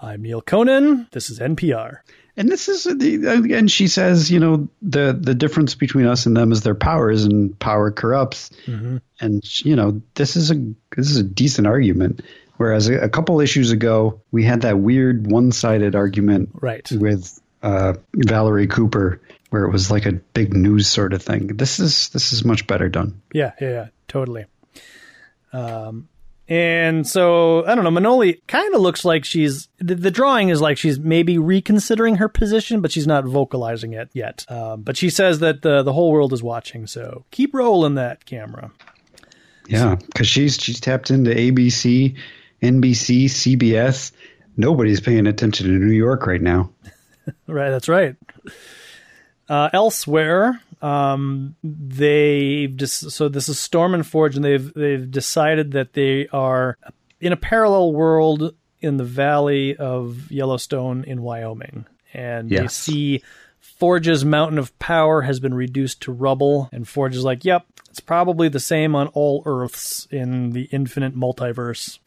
I'm Neal Conan. This is NPR. And this is the and she says, you know, the the difference between us and them is their powers, and power corrupts. Mm-hmm. And you know, this is a this is a decent argument. Whereas a, a couple issues ago, we had that weird one sided argument right. with uh, Valerie Cooper, where it was like a big news sort of thing. This is this is much better done. Yeah, yeah, yeah totally. Um, and so I don't know. Manoli kind of looks like she's the, the, drawing is like she's maybe reconsidering her position, but she's not vocalizing it yet. Um, but she says that the the whole world is watching, so keep rolling that camera. Yeah, because she's she's tapped into ABC, NBC, CBS. Nobody's paying attention to New York right now. [laughs] right, that's right. Uh, elsewhere, um, they've just so this is Storm and Forge, and they've they've decided that they are in a parallel world in the valley of Yellowstone in Wyoming, and yes. they see Forge's mountain of power has been reduced to rubble, and Forge is like, "Yep, it's probably the same on all Earths in the infinite multiverse."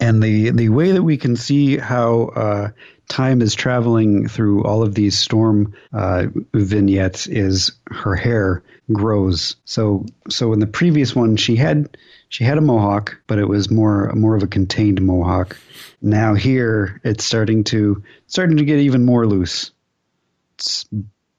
And the the way that we can see how uh, time is traveling through all of these storm uh, vignettes is her hair grows. So so in the previous one she had she had a mohawk, but it was more more of a contained mohawk. Now here it's starting to starting to get even more loose. It's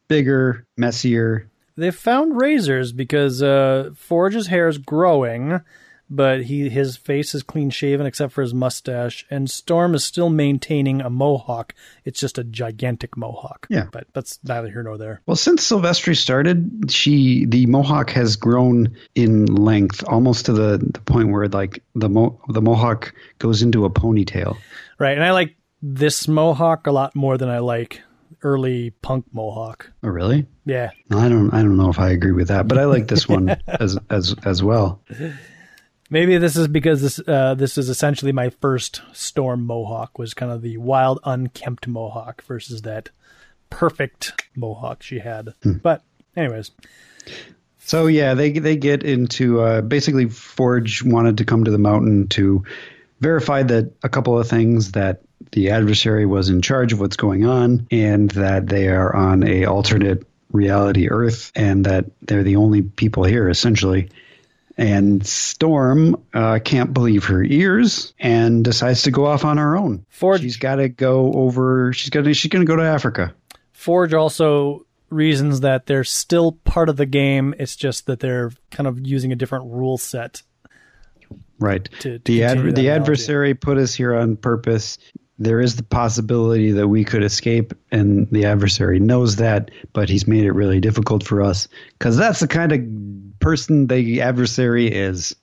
bigger, messier. They found razors because uh, Forge's hair is growing but he his face is clean shaven except for his mustache, and Storm is still maintaining a mohawk. It's just a gigantic mohawk. Yeah, but that's neither here nor there. Well, since Silvestri started, she the mohawk has grown in length almost to the, the point where like the mo- the mohawk goes into a ponytail. Right, and I like this mohawk a lot more than I like early punk mohawk. Oh, really? Yeah. No, I don't. I don't know if I agree with that, but I like this one [laughs] as as as well. Maybe this is because this uh, this is essentially my first storm mohawk was kind of the wild unkempt mohawk versus that perfect mohawk she had. Hmm. But anyways. So yeah, they they get into uh, basically Forge wanted to come to the mountain to verify that a couple of things that the adversary was in charge of what's going on and that they are on a alternate reality Earth and that they're the only people here essentially and Storm uh, can't believe her ears and decides to go off on her own. Forge, she's got to go over. She's got. She's going to go to Africa. Forge also reasons that they're still part of the game. It's just that they're kind of using a different rule set. Right. To, to the ad- the adversary put us here on purpose there is the possibility that we could escape, and the adversary knows that, but he's made it really difficult for us because that's the kind of person the adversary is.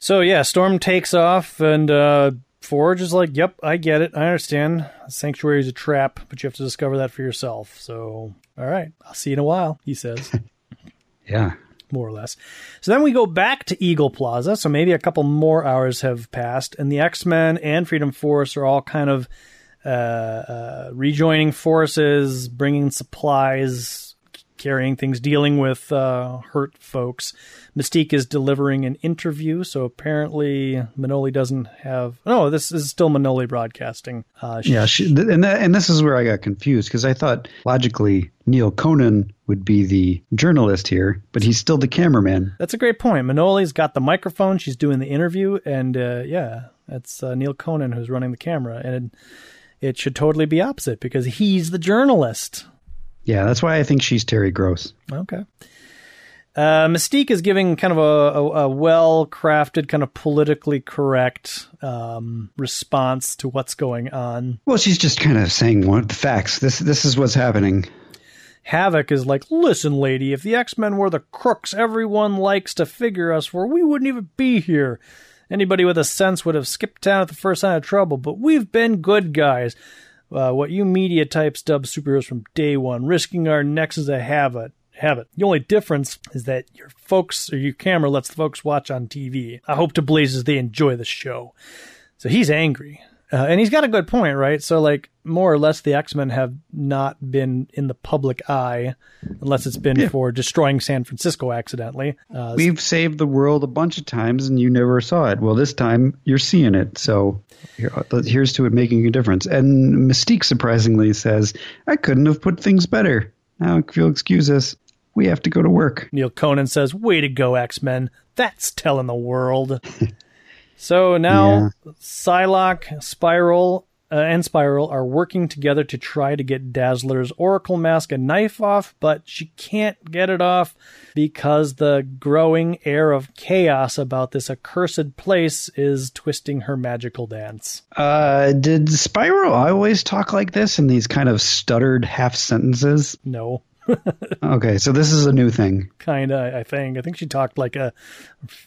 So yeah, Storm takes off, and uh, Forge is like, "Yep, I get it. I understand. Sanctuary is a trap, but you have to discover that for yourself." So, all right, I'll see you in a while, he says. [laughs] yeah more or less. So then we go back to Eagle Plaza. So maybe a couple more hours have passed, and the X Men and Freedom Force are all kind of uh, uh, rejoining forces, bringing supplies, carrying things, dealing with uh, hurt folks. Mystique is delivering an interview, so apparently Manoli doesn't have. No, this is still Manoli broadcasting. Uh, she, yeah, she, and and this is where I got confused because I thought logically Neal Conan would be the journalist here, but he's still the cameraman. That's a great point. Manoli's got the microphone; she's doing the interview, and uh, yeah, that's uh, Neal Conan who's running the camera, and it, it should totally be opposite because he's the journalist. Yeah, that's why I think she's Terry Gross. Okay. Uh, Mystique is giving kind of a, a, a well crafted, kind of politically correct um, response to what's going on. Well, she's just kind of saying what the facts. This this is what's happening. Havoc is like, listen, lady, if the X Men were the crooks everyone likes to figure us for, we wouldn't even be here. Anybody with a sense would have skipped town at the first sign of trouble, but we've been good guys. Uh, what you media types dub superheroes from day one, risking our necks as a habit. Habit. The only difference is that your folks or your camera lets the folks watch on TV. I hope to blazes they enjoy the show. So he's angry. Uh, and he's got a good point, right? So, like, more or less, the X Men have not been in the public eye, unless it's been Yeah. for destroying San Francisco accidentally. Uh, We've saved the world a bunch of times and you never saw it. Well, this time you're seeing it. So here, here's to it making a difference. And Mystique surprisingly says, I couldn't have put things better. Now, if you'll excuse us, we have to go to work. Neal Conan says, "Way to go, X Men! That's telling the world." [laughs] so now, Psylocke, Spiral, uh, and Spiral are working together to try to get Dazzler's Oracle mask and knife off, but she can't get it off because the growing air of chaos about this accursed place is twisting her magical dance. Uh, did Spiral always talk like this in these kind of stuttered half sentences? No. Okay, so this is a new thing. Kinda, I think. I think she talked like a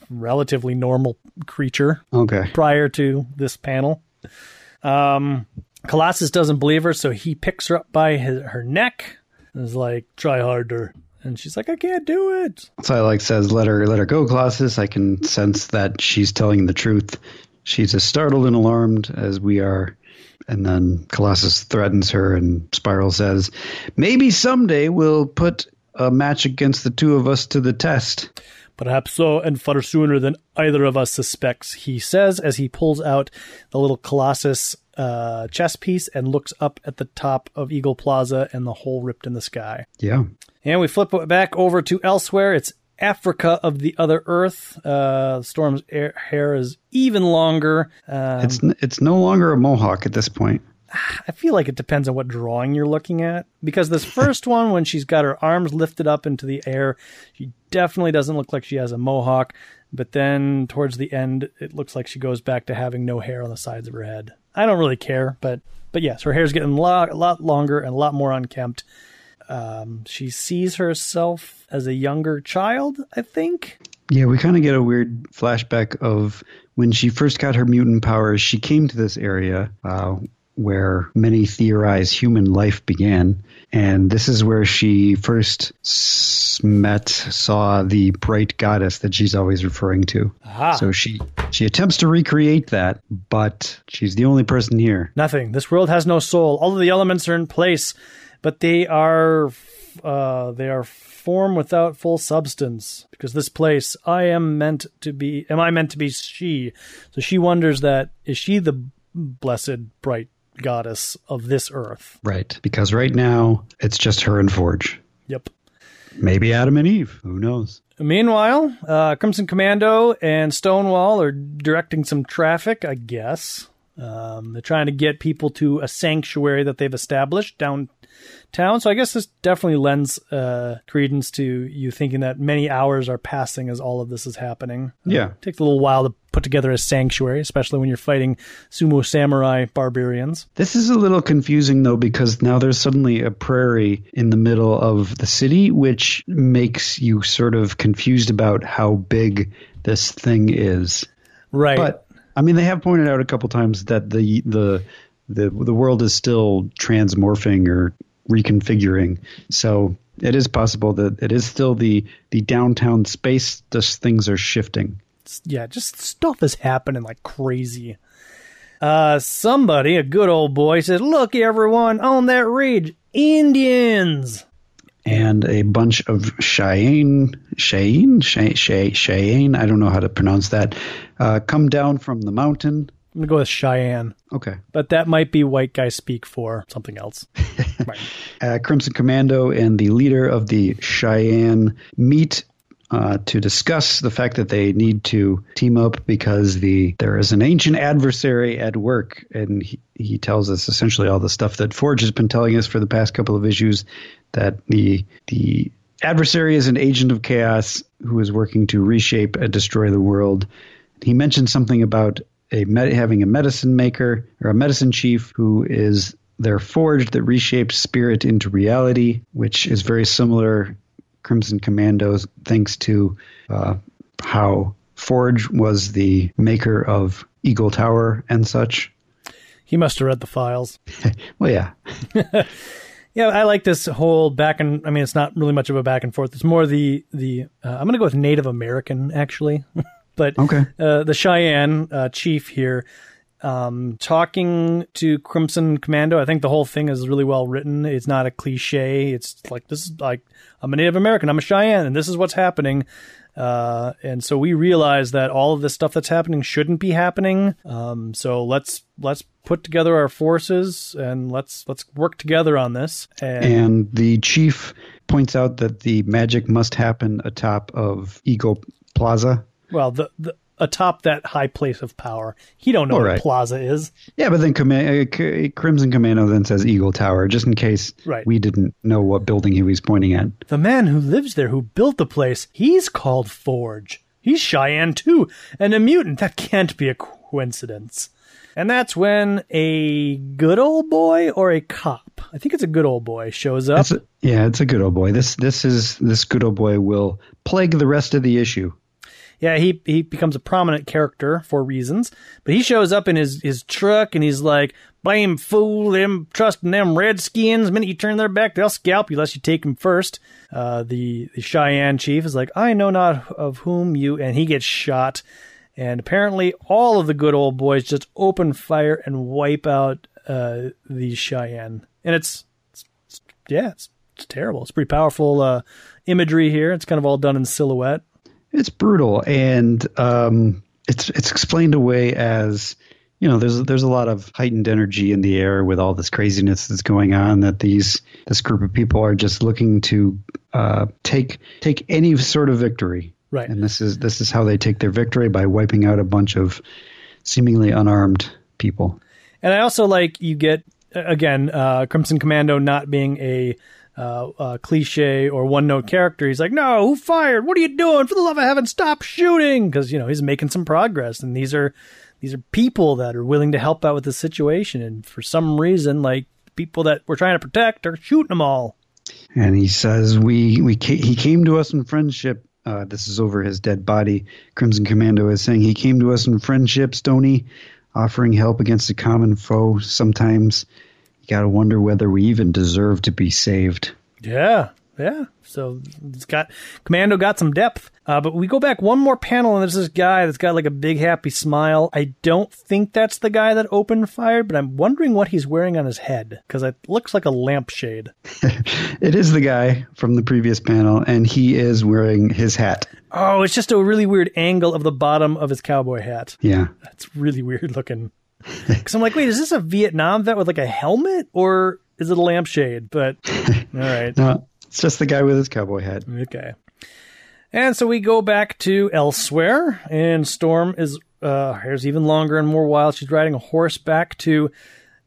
relatively normal creature. Okay. prior to this panel. Um, Colossus doesn't believe her, so he picks her up by his, her neck and is like, "Try harder." And she's like, "I can't do it." Psylocke says, "Let her, let her go, Colossus." I can sense that she's telling the truth. She's as startled and alarmed as we are. And then Colossus threatens her, and Spiral says, "Maybe someday we'll put a match against the two of us to the test." Perhaps so, and far sooner than either of us suspects, he says as he pulls out the little Colossus uh, chess piece and looks up at the top of Eagle Plaza and the hole ripped in the sky. Yeah, And we flip it back over to elsewhere. It's Africa of the other Earth. Uh, Storm's air- hair is even longer. Um, it's n- it's no longer a mohawk at this point. I feel like it depends on what drawing you're looking at. Because this [laughs] first one, when she's got her arms lifted up into the air, she definitely doesn't look like she has a mohawk. But then towards the end, it looks like she goes back to having no hair on the sides of her head. I don't really care, but but yes, her hair's getting a lot, a lot longer and a lot more unkempt. Um, she sees herself as a younger child, I think. Yeah, we kind of get a weird flashback of when she first got her mutant powers. She came to this area uh, where many theorize human life began, and this is where she first met, saw the bright goddess that she's always referring to. Aha. So she she attempts to recreate that, but she's the only person here. Nothing. This world has no soul. All of the elements are in place, but they are uh, they are form without full substance. Because this place, I am meant to be. Am I meant to be she? So she wonders that is she the blessed bright goddess of this earth? Right. Because right now it's just her and Forge. Yep. Maybe Adam and Eve. Who knows? Meanwhile, uh, Crimson Commando and Stonewall are directing some traffic, I guess. Um, they're trying to get people to a sanctuary that they've established downtown. So I guess this definitely lends uh, credence to you thinking that many hours are passing as all of this is happening. Yeah. It takes a little while to put together a sanctuary, especially when you're fighting sumo samurai barbarians. This is a little confusing though because now there's suddenly a prairie in the middle of the city, which makes you sort of confused about how big this thing is. Right. But I mean, they have pointed out a couple times that the the the the world is still transmorphing or reconfiguring. So it is possible that it is still the the downtown space. Just things are shifting. yeah, just stuff is happening like crazy. Uh, somebody, a good old boy, says, "Look, everyone on that ridge, Indians." and a bunch of Cheyenne, Cheyenne, Chey- Chey- Cheyenne, I don't know how to pronounce that, uh, come down from the mountain. I'm gonna go with Cheyenne, Okay. but that might be white guy speak for something else. [laughs] right. Uh, Crimson Commando and the leader of the Cheyenne meet uh, to discuss the fact that they need to team up because the there is an ancient adversary at work, and he, he tells us essentially all the stuff that Forge has been telling us for the past couple of issues that the the adversary is an agent of chaos who is working to reshape and destroy the world. He mentioned something about a med- having a medicine maker or a medicine chief who is their forge that reshapes spirit into reality, which is very similar. Crimson Commandos thanks to uh, how Forge was the maker of Eagle Tower and such. He must have read the files. [laughs] well, yeah. [laughs] yeah, I like this whole back and I mean, it's not really much of a back and forth. It's more the the uh, I'm going to go with Native American actually, [laughs] but okay. Uh, the Cheyenne uh, chief here. Um, talking to Crimson Commando, I think the whole thing is really well written. It's not a cliche. It's like this is like I'm a Native American, I'm a Cheyenne, and this is what's happening. Uh, and so we realize that all of this stuff that's happening shouldn't be happening. Um, so let's let's put together our forces and let's let's work together on this. And, and the chief points out that the magic must happen atop of Eagle Plaza. Well, the, the atop that high place of power. He don't know right. what Plaza is. Yeah, but then uh, Crimson Commando then says Eagle Tower, just in case right. we didn't know what building he was pointing at. The man who lives there, who built the place, he's called Forge. He's Cheyenne too, and a mutant. That can't be a coincidence. And that's when a good old boy or a cop, I think it's a good old boy, shows up. It's a, yeah, it's a good old boy. This this is this good old boy will plague the rest of the issue yeah, he he becomes a prominent character for reasons. But he shows up in his his truck and he's like, "Blame fool, them trusting them redskins. minute you turn their back, they'll scalp you unless you take them first. Uh, the the Cheyenne chief is like, "I know not of whom you," and he gets shot. And apparently, all of the good old boys just open fire and wipe out uh, the Cheyenne. And it's, it's, it's yeah, it's, it's terrible. It's pretty powerful uh, imagery here. It's kind of all done in silhouette. It's brutal, and um, it's it's explained away as you know there's there's a lot of heightened energy in the air with all this craziness that's going on. That these this group of people are just looking to uh, take take any sort of victory, right? And this is this is how they take their victory by wiping out a bunch of seemingly unarmed people. And I also like you get again uh, Crimson Commando not being a uh, uh, cliche or one note character. He's like, no, who fired? What are you doing? For the love of heaven, stop shooting! Because you know he's making some progress, and these are these are people that are willing to help out with the situation. And for some reason, like people that we're trying to protect are shooting them all. And he says, we we he came to us in friendship. Uh, this is over his dead body. Crimson Commando is saying he came to us in friendship, Stony, offering help against a common foe. Sometimes you got to wonder whether we even deserve to be saved. Yeah, yeah. So it's got Commando got some depth. Uh, but we go back one more panel, and there's this guy that's got like a big happy smile. I don't think that's the guy that opened fire, but I'm wondering what he's wearing on his head because it looks like a lampshade. [laughs] it is the guy from the previous panel, and he is wearing his hat. Oh, it's just a really weird angle of the bottom of his cowboy hat. Yeah, that's really [laughs] weird looking. [laughs] Because I'm like, wait, is this a Vietnam vet with like a helmet or is it a lampshade? But [laughs] all right. no, it's just the guy with his cowboy hat. Okay. And so we go back to elsewhere, and Storm is uh, hair's even longer and more wild. She's riding a horse back to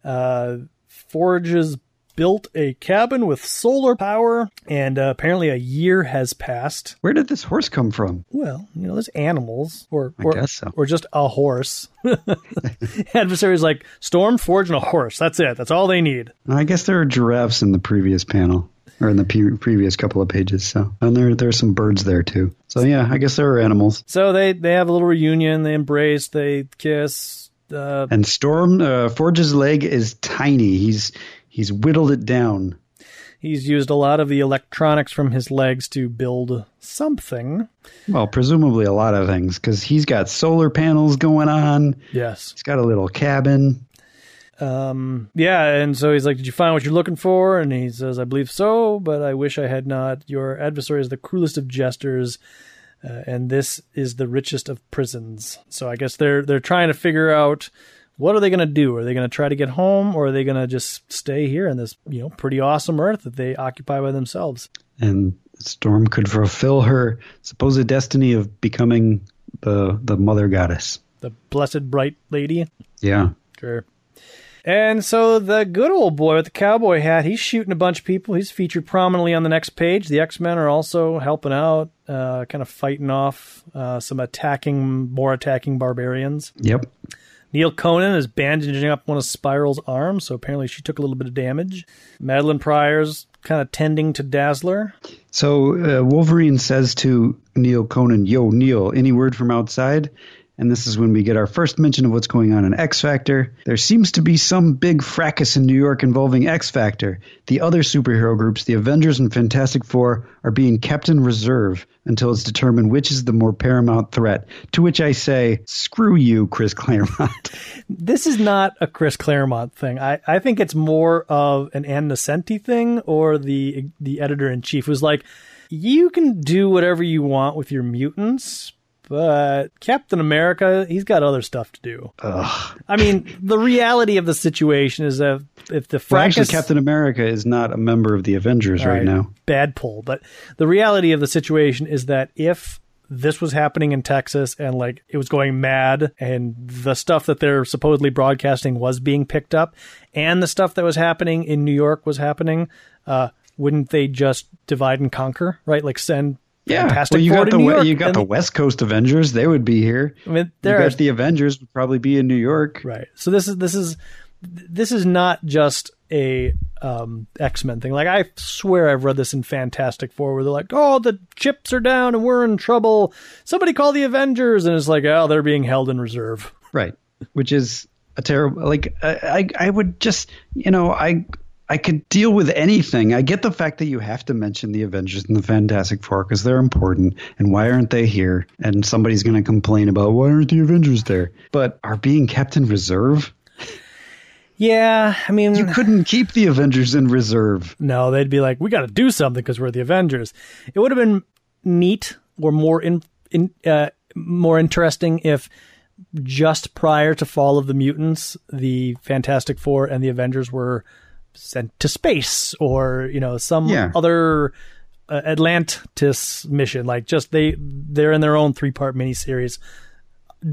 uh, Forge's built a cabin with solar power, and uh, apparently a year has passed. Where did this horse come from? Well, you know, there's animals, or I or, guess so. or just a horse. [laughs] Adversary's like Storm, Forge, and a horse. That's it. That's all they need. I guess there are giraffes in the previous panel or in the pre- previous couple of pages. So, and there there are some birds there too. So yeah, I guess there are animals. So they they have a little reunion. They embrace. They kiss. Uh, and Storm uh, Forge's leg is tiny. He's he's whittled it down. He's used a lot of the electronics from his legs to build something. Well, presumably a lot of things because he's got solar panels going on. Yes. He's got a little cabin. Um, yeah, and so he's like, Did you find what you're looking for? And he says, I believe so, but I wish I had not. Your adversary is the cruelest of jesters. Uh, and this is the richest of prisons. So I guess they're they're trying to figure out what are they going to do? Are they going to try to get home, or are they going to just stay here in this you know pretty awesome Earth that they occupy by themselves? And Storm could fulfill her supposed destiny of becoming the the mother goddess, the blessed bright lady. Yeah, sure. And so the good old boy with the cowboy hat, he's shooting a bunch of people. He's featured prominently on the next page. The X Men are also helping out, uh, kind of fighting off uh, some attacking, more attacking barbarians. Yep. Neal Conan is bandaging up one of Spiral's arms, so apparently she took a little bit of damage. Madelyne Pryor's kind of tending to Dazzler. So uh, Wolverine says to Neal Conan, Yo, Neal, any word from outside? And this is when we get our first mention of what's going on in X Factor. There seems to be some big fracas in New York involving X Factor. The other superhero groups, the Avengers and Fantastic Four, are being kept in reserve until it's determined which is the more paramount threat. To which I say, screw you, Chris Claremont. [laughs] this is not a Chris Claremont thing. I, I think it's more of an Ann Nocenti thing or the the editor in chief who's like, you can do whatever you want with your mutants, but Captain America, he's got other stuff to do. Ugh. I mean, the reality of the situation is that if the Well, fracas, actually, Captain America is not a member of the Avengers right, Right. now. bad pull, but the reality of the situation is that if this was happening in Texas and like it was going mad and the stuff that they're supposedly broadcasting was being picked up and the stuff that was happening in New York was happening, uh, wouldn't they just divide and conquer, right? Like send Fantastic well, you Four got the York you got the West Coast Avengers; they would be here. I mean, there are the Avengers would probably be in New York. Right. So this is this is this is not just a um, X Men thing. Like I swear I've read this in Fantastic Four where they're like, "Oh, the chips are down and we're in trouble. Somebody call the Avengers." And it's like, "Oh, they're being held in reserve." Right. Which is a terrible. Like I, I, I would just, you know, I, I could deal with anything. I get the fact that you have to mention the Avengers and the Fantastic Four because they're important, and why aren't they here? And somebody's going to complain about why aren't the Avengers there? But are being kept in reserve? Yeah, I mean, You couldn't keep the Avengers in reserve. no, they'd be like, "We got to do something because we're the Avengers." It would have been neat or more in, in uh, more interesting if just prior to Fall of the Mutants, the Fantastic Four and the Avengers were sent to space or you know some Yeah. other uh, Atlantis mission. Like just they they're in their own three part miniseries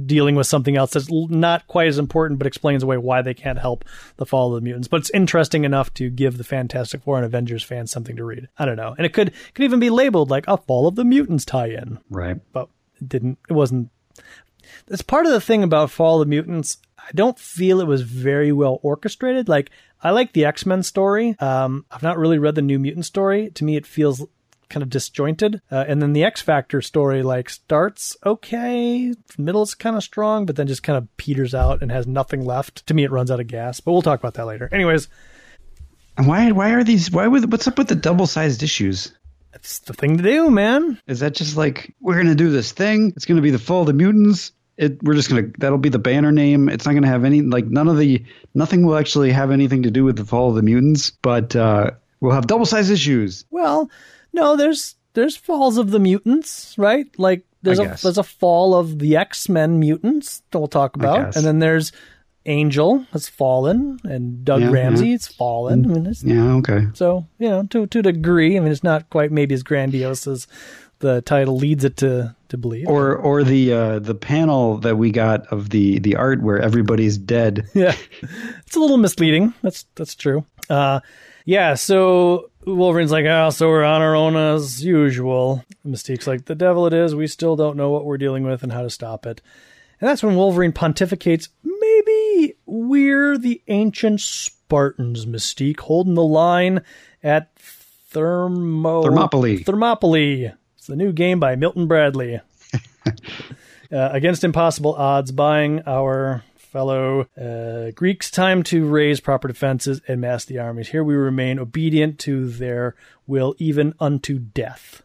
dealing with something else that's not quite as important, but explains away why they can't help the Fall of the Mutants. But it's interesting enough to give the Fantastic Four and Avengers fans something to read. I don't know, and it could could even be labeled like a Fall of the Mutants tie-in Right. but it didn't it wasn't that's part of the thing about fall of the mutants i don't feel it was very well orchestrated like i like the x-men story um i've not really read the new mutant story to me it feels kind of disjointed uh, and then the x factor story like starts okay middle's kind of strong but then just kind of peters out and has nothing left to me it runs out of gas but we'll talk about that later anyways And why? Why are these? Why? Would, what's up with the double-sized issues? it's the thing to do man Is that just like we're gonna do this thing? It's gonna be the fall of the mutants. It we're just gonna that'll be the banner name. It's not gonna have any like none of the nothing will actually have anything to do with the fall of the mutants. But uh, we'll have double sized issues. Well, no, there's there's falls of the mutants, right? Like there's a there's a fall of the X Men mutants that we'll talk about, and then there's Angel has fallen, and Doug Yeah, Ramsey yeah. has fallen. I mean, it's, Yeah. Okay. so you know, to to a degree, I mean, it's not quite maybe as grandiose as the title leads it to to believe. Or or the uh, the panel that we got of the the art where everybody's dead. [laughs] yeah, it's a little misleading. That's that's true. Uh, yeah. So Wolverine's like, oh, so we're on our own as usual. Mystique's like, the devil it is. We still don't know what we're dealing with and how to stop it. And that's when Wolverine pontificates, maybe we're the ancient Spartans, Mystique, holding the line at Thermo Thermopylae. Thermopylae. It's the new game by Milton Bradley. [laughs] uh, against impossible odds, buying our fellow uh, Greeks time to raise proper defenses and mass the armies. Here we remain obedient to their will, even unto death.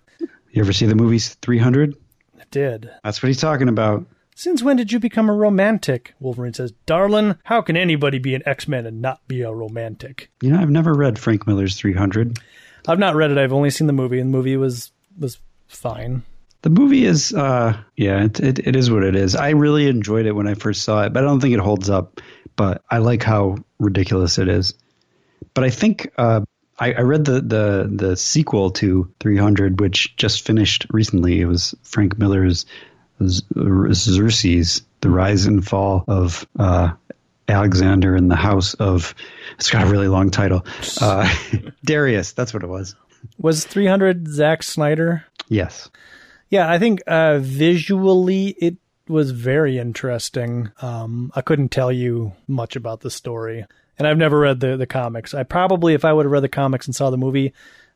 You ever see the movies 300? It did. That's what he's talking about. Since when did you become a romantic? Wolverine says, Darlin, how can anybody be an X Men and not be a romantic? You know, I've never read Frank Miller's 300. I've not read it. I've only seen the movie, and the movie was was fine. The movie is, uh, yeah, it, it, it is what it is. I really enjoyed it when I first saw it, but I don't think it holds up. But I like how ridiculous it is. But I think uh, I, I read the, the the sequel to 300, which just finished recently. It was Frank Miller's Xerxes, the rise and fall of uh, Alexander in the house of. It's got a really long title. Uh, [laughs] Darius. That's what it was. Was 300 Zack Snyder? Yes. Yeah, I think uh, visually it was very interesting. Um, I couldn't tell you much about the story, and I've never read the the comics. I probably, if I would have read the comics and saw the movie,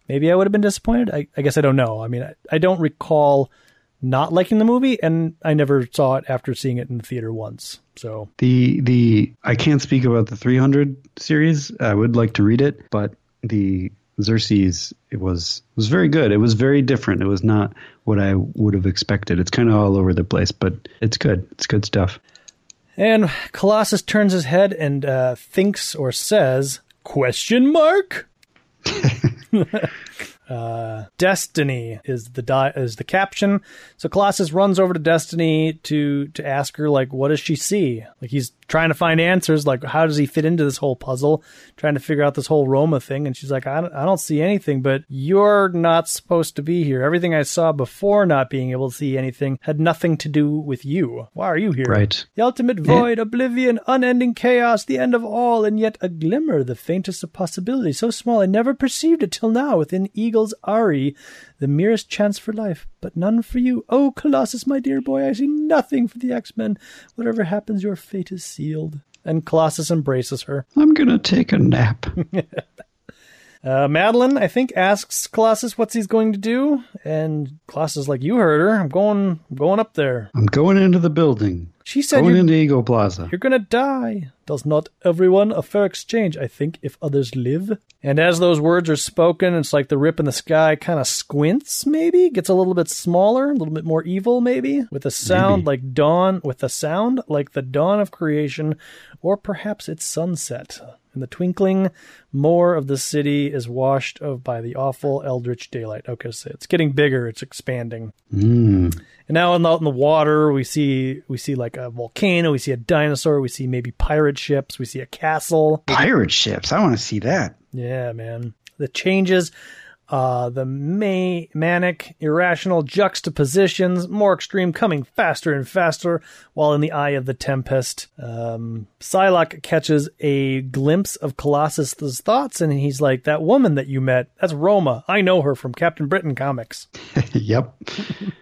maybe I would have been disappointed. I, I guess I don't know. I mean, I, I don't recall not liking the movie, and I never saw it after seeing it in the theater once. So The the I can't speak about the 300 series. I would like to read it, but the Xerxes it was was very good. It was very different. It was not what I would have expected. It's kind of all over the place, but it's good. It's good stuff. And Colossus turns his head and uh, thinks or says, "Question mark." [laughs] uh, Destiny is the di- is the caption. So Colossus runs over to Destiny to to ask her like, what does she see? Like he's trying to find answers. Like, how does he fit into this whole puzzle? Trying to figure out this whole Roma thing. And she's like, I don't, I don't see anything. But you're not supposed to be here. Everything I saw before not being able to see anything had nothing to do with you. Why are you here? Right. The ultimate void, oblivion, unending chaos, the end of all, and yet a glimmer, the faintest of possibility so small I never perceived it till now within Eagle's Aerie, the merest chance for life, but none for you. Oh, Colossus, my dear boy, I see nothing for the X Men. Whatever happens, your fate is sealed. And Colossus embraces her. I'm gonna take a nap. [laughs] Uh, Madelyne, I think, asks Colossus what's he's going to do, and Colossus is like, "You heard her. I'm going. I'm going up there." I'm going into the building. She said, Going you're, into Eagle Plaza. You're gonna die. Does not everyone a fair exchange? I think if others live. And as those words are spoken, it's like the rip in the sky kind of squints, maybe gets a little bit smaller, a little bit more evil, maybe with a sound Maybe. like dawn, with a sound like the dawn of creation, or perhaps it's sunset. In the twinkling, more of the city is washed of by the awful eldritch daylight. Okay, so it's getting bigger, it's expanding. Mm. And now in the, in the water, we see we see like a volcano, we see a dinosaur, we see maybe pirate ships, we see a castle. Pirate ships. I want to see that. Yeah, man. The changes, uh, the ma- manic, irrational juxtapositions, more extreme, coming faster and faster, while in the eye of the tempest. Um, Psylocke catches a glimpse of Colossus's thoughts, and he's like, "That woman that you met, that's Roma. I know her from Captain Britain comics." [laughs] yep.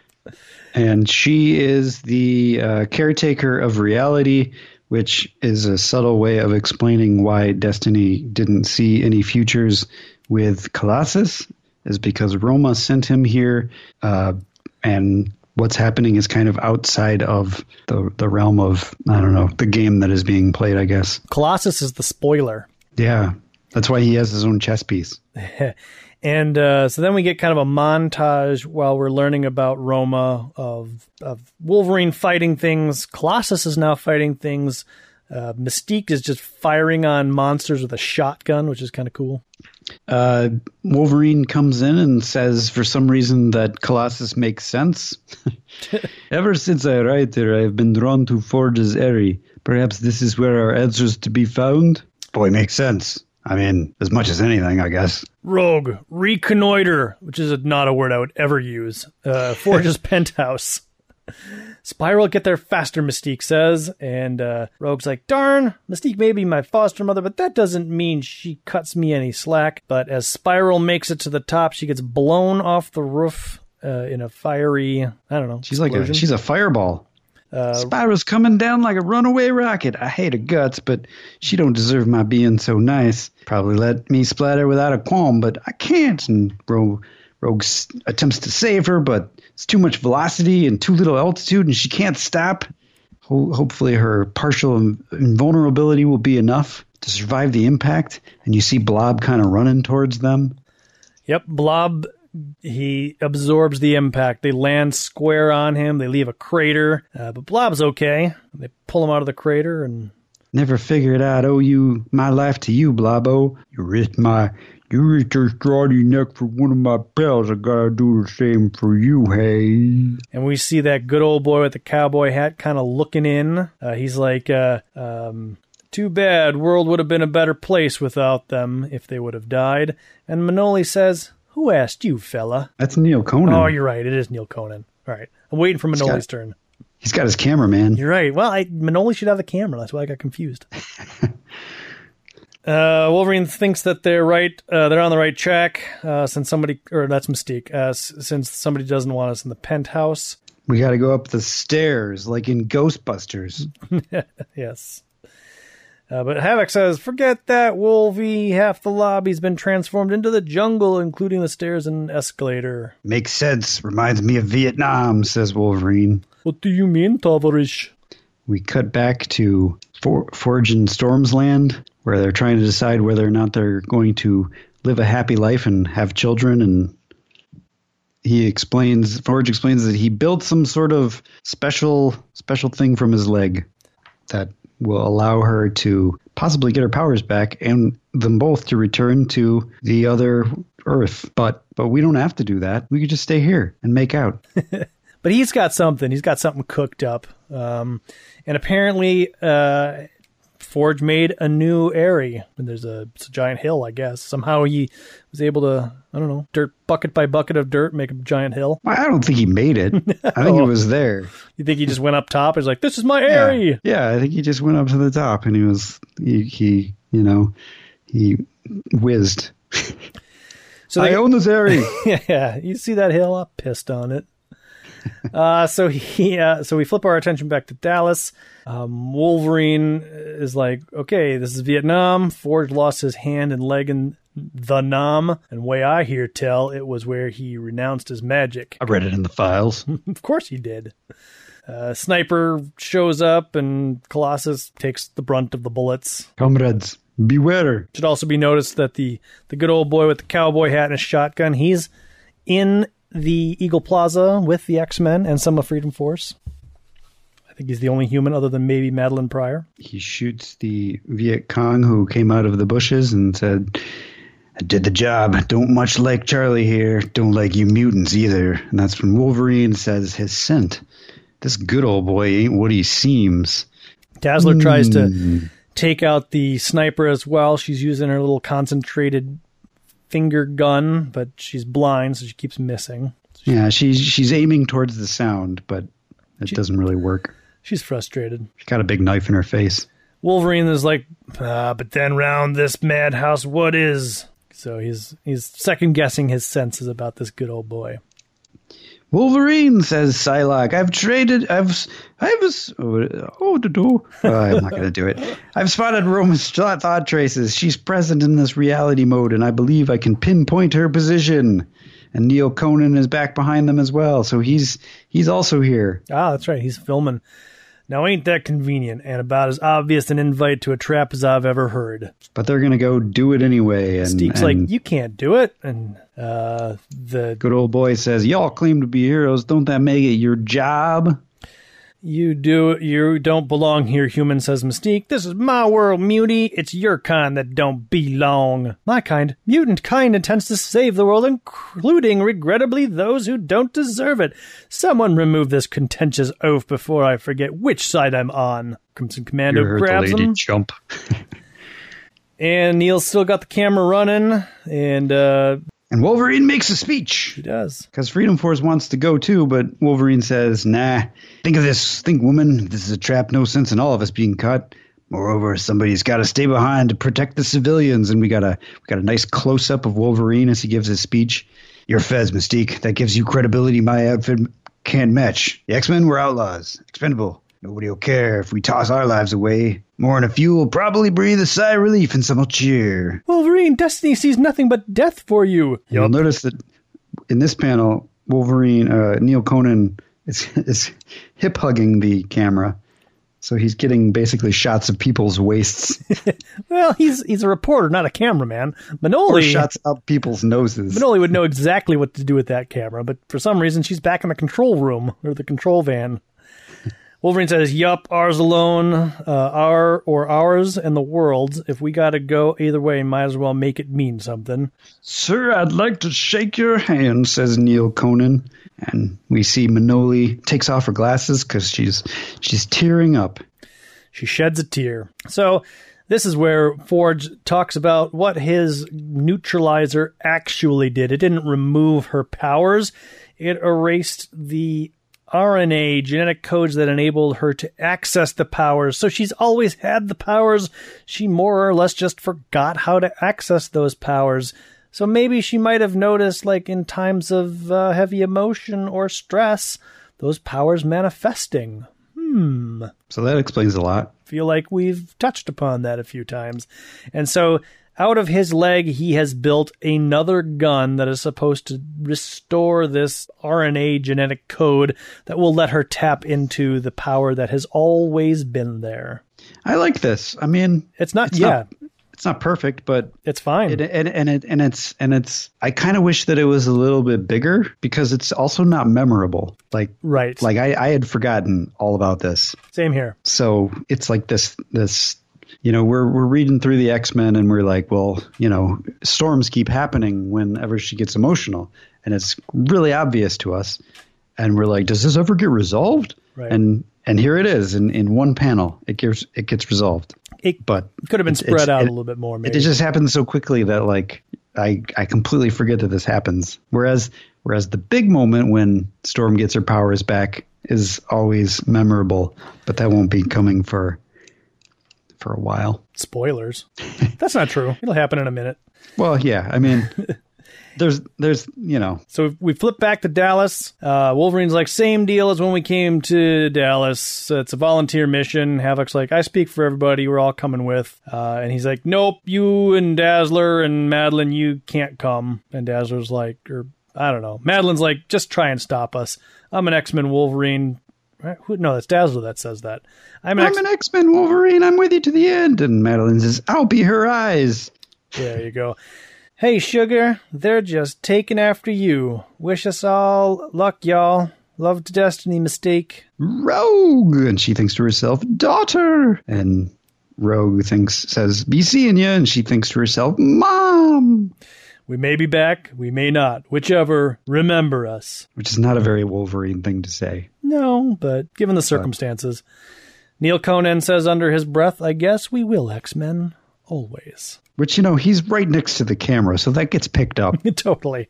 [laughs] and she is the uh, caretaker of reality, which is a subtle way of explaining why Destiny didn't see any futures with Colossus, is because Roma sent him here, uh, and what's happening is kind of outside of the the realm of I don't know the game that is being played. I guess. Colossus is the spoiler. Yeah, that's why he has his own chess piece. [laughs] And uh, so then we get kind of a montage while we're learning about Roma of of Wolverine fighting things. Colossus is now fighting things. Uh, Mystique is just firing on monsters with a shotgun, which is kind of cool. Uh, Wolverine comes in and says, for some reason, that Colossus makes sense. [laughs] Ever since I arrived here, I have been drawn to Forge's Aerie. Perhaps this is where our answers to be found? Boy, makes sense. I mean, as much as anything, I guess. Rogue reconnoiter, which is not a word I would ever use. Uh, Forge's [laughs] penthouse. Spiral get there faster, Mystique says, and uh, Rogue's like, "Darn, Mystique may be my foster mother, but that doesn't mean she cuts me any slack." But as Spiral makes it to the top, she gets blown off the roof uh, in a fiery, I don't know, She's like a, she's a fireball. Uh, Spiral's coming down like a runaway rocket. I hate her guts, but she don't deserve my being so nice. Probably let me splatter without a qualm, but I can't. And Rogue, Rogue attempts to save her, but it's too much velocity and too little altitude, and she can't stop. Ho- hopefully, her partial invulnerability will be enough to survive the impact. And you see Blob kind of running towards them. Yep, Blob. He absorbs the impact. They land square on him. They leave a crater, uh, but Blob's okay. They pull him out of the crater, and Never figured I'd owe you my life to you, Blobbo. You risked my you risked your strawdy neck for one of my pals. I gotta do the same for you, hey. and we see that good old boy with the cowboy hat kind of looking in. Uh, he's like, uh, um, "Too bad. World would have been a better place without them if they would have died." And Manoli says, "Who asked you, fella?" That's Neal Conan. Oh, you're right. It is Neal Conan. All right, I'm waiting for Manoli's got- turn. He's got his camera, man. You're right. Well, I, Manoli should have the camera. That's why I got confused. [laughs] uh, Wolverine thinks that they're right. Uh, they're on the right track. Uh, since somebody, or that's Mystique. Uh, s- since somebody doesn't want us in the penthouse. We got to go up the stairs like in Ghostbusters. [laughs] Yes. Uh, but Havoc says, "Forget that, Wolvie. Half the lobby's been transformed into the jungle, including the stairs and escalator." Makes sense. Reminds me of Vietnam, says Wolverine. What do you mean, Tavarish? We cut back to For- Forge and Storm's land, where they're trying to decide whether or not they're going to live a happy life and have children. And he explains, Forge explains that he built some sort of special special thing from his leg that will allow her to possibly get her powers back and them both to return to the other Earth. But but we don't have to do that. We could just stay here and make out. [laughs] But he's got something. He's got something cooked up. Um, and apparently, uh, Forge made a new area. And there's a, it's a giant hill, I guess. Somehow he was able to, I don't know, dirt bucket by bucket of dirt, make a giant hill. I don't think he made it. I think it [laughs] oh. was there. You think he just went up top? He's like, this is my area. Yeah, I think he just went up to the top and he was he, he you know he whizzed. [laughs] So I they, own this area. [laughs] yeah, you see that hill? I pissed on it. [laughs] uh, so he, uh, so we flip our attention back to Dallas. Um, Wolverine is like, okay, this is Vietnam. Forge lost his hand and leg in the Nam, and way I hear tell, it was where he renounced his magic. I read it in the files. [laughs] Of course he did. Uh, Sniper shows up, and Colossus takes the brunt of the bullets. Comrades, beware. Should also be noticed that the the good old boy with the cowboy hat and a shotgun, he's in the Eagle Plaza with the X Men and some of Freedom Force. I think he's the only human other than maybe Madelyne Pryor. He shoots the Viet Cong who came out of the bushes and said, I did the job. Don't much like Charlie here. Don't like you mutants either. And that's when Wolverine says his scent. This good old boy ain't what he seems. Dazzler tries to hmm. take out the sniper as well. She's using her little concentrated finger gun, but she's blind, so she keeps missing. Yeah, she's she's aiming towards the sound, but it doesn't really work. She's frustrated. She's got a big knife in her face. Wolverine is like, ah, but then round this madhouse, what is? So he's he's second guessing his senses about this good old boy. Wolverine says Psylocke. I've traded. I've. I've. Oh, oh, do, do. Uh, I'm not going to do it. [laughs] I've spotted Roma's thought traces. She's present in this reality mode, and I believe I can pinpoint her position. And Neal Conan is back behind them as well, so he's he's also here. Ah, that's right. He's filming. Now, ain't that convenient and about as obvious an invite to a trap as I've ever heard. But they're going to go do it anyway. And, Steve's and like, you can't do it. And uh, the good old boy says, "Y'all claim to be heroes. Don't that make it your job?" you do you don't belong here, human, says Mystique. This is my world, mutie. It's your kind that don't belong. My kind, mutant kind intends to save the world, including, regrettably, those who don't deserve it. Someone remove this contentious oaf before I forget which side I'm on. Crimson Commando You heard the grabs lady him. jump. [laughs] And Neal's still got the camera running, and uh, And Wolverine makes a speech. he does. Because Freedom Force wants to go too, but Wolverine says, nah, think of this. Think, woman, this is a trap, no sense in all of us being caught. Moreover, somebody's got to stay behind to protect the civilians, and we got a we got a nice close up of Wolverine as he gives his speech. You're Fez, Mystique. That gives you credibility my outfit can't match. The X Men were outlaws, expendable. Nobody will care if we toss our lives away. More than a few will probably breathe a sigh of relief, and some will cheer. Wolverine, destiny sees nothing but death for you. You'll notice that in this panel, Wolverine, uh, Neal Conan is, [laughs] is hip hugging the camera. So he's getting basically shots of people's waists [laughs] Well, he's he's a reporter, not a cameraman. or Manoli, shots up people's noses. Manoli would know exactly what to do with that camera, but for some reason she's back in the control room or the control van. Wolverine says, "Yup, ours alone, uh, our or ours and the world's. If we got to go either way, might as well make it mean something." Sir, I'd like to shake your hand, says Neal Conan. And we see Manoli takes off her glasses because she's she's tearing up. She sheds a tear. So this is where Forge talks about what his neutralizer actually did. It didn't remove her powers. It erased the RNA, genetic codes that enabled her to access the powers. So she's always had the powers. She more or less just forgot how to access those powers. So maybe she might have noticed, like in times of uh, heavy emotion or stress, those powers manifesting. Hmm. So that explains a lot. Feel like we've touched upon that a few times. And so out of his leg, he has built another gun that is supposed to restore this RNA genetic code that will let her tap into the power that has always been there. I like this. I mean, It's not, It's yeah, not- it's not perfect, but it's fine. it, and and it and it's and it's. I kind of wish that it was a little bit bigger because it's also not memorable. Like right. like I, I had forgotten all about this. Same here. So it's like this this you know we're we're reading through the X Men and we're like, well, you know, storms keep happening whenever she gets emotional, and it's really obvious to us. And we're like, does this ever get resolved? Right. And and here it is in, in one panel. It gets it gets resolved. It But could have been spread out it- a little bit more, it just happens so quickly that like I I completely forget that this happens. Whereas whereas the big moment when Storm gets her powers back is always memorable, but that won't be coming for for a while. Spoilers. That's not true. It'll happen in a minute. Well, yeah, I mean [laughs] there's there's you know So we flip back to Dallas. Uh, Wolverine's like, same deal as when we came to Dallas. It's a volunteer mission. Havoc's like, I speak for everybody. We're all coming with. Uh, and he's like, nope, you and Dazzler and Madelyne, you can't come. And Dazzler's like, or I don't know. Madelyne's like, just try and stop us. I'm an X Men Wolverine. Right? Who, no, that's Dazzler that says that. I'm an I'm X an X Men Wolverine. I'm with you to the end. And Madelyne says, "I'll be her eyes." There you go. Hey, sugar, they're just taking after you. Wish us all luck, y'all. Love to Destiny Mystique. Rogue, and she thinks to herself, "Daughter." And Rogue thinks says, "Be seeing you," and she thinks to herself, "Mom." We may be back, we may not. Whichever, remember us. which is not a very Wolverine thing to say. No, but given the circumstances. Neal Conan says under his breath, I guess we will, X Men. Always. Which you know he's right next to the camera, so that gets picked up. [laughs] totally.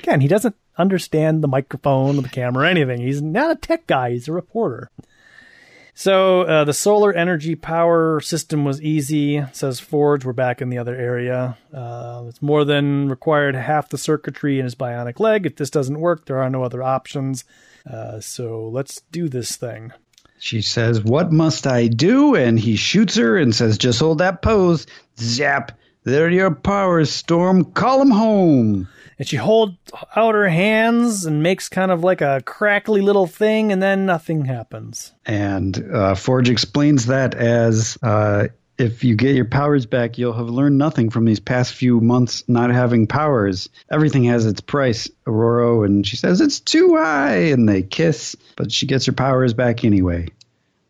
Again, he doesn't understand the microphone or the camera or anything. He's not a tech guy, he's a reporter. So uh, the solar energy power system was easy, says Forge. We're back in the other area. Uh, it's more than required half the circuitry in his bionic leg. If this doesn't work, there are no other options. Uh, so let's do this thing. she says, "What must I do?" And he shoots her and says, "Just hold that pose." Zap! There your powers, Storm. Call him home. And she holds out her hands and makes kind of like a crackly little thing, and then nothing happens. And uh, Forge explains that as uh, if you get your powers back, you'll have learned nothing from these past few months not having powers. Everything has its price, Ororo. And she says, It's too high. And they kiss, but she gets her powers back anyway.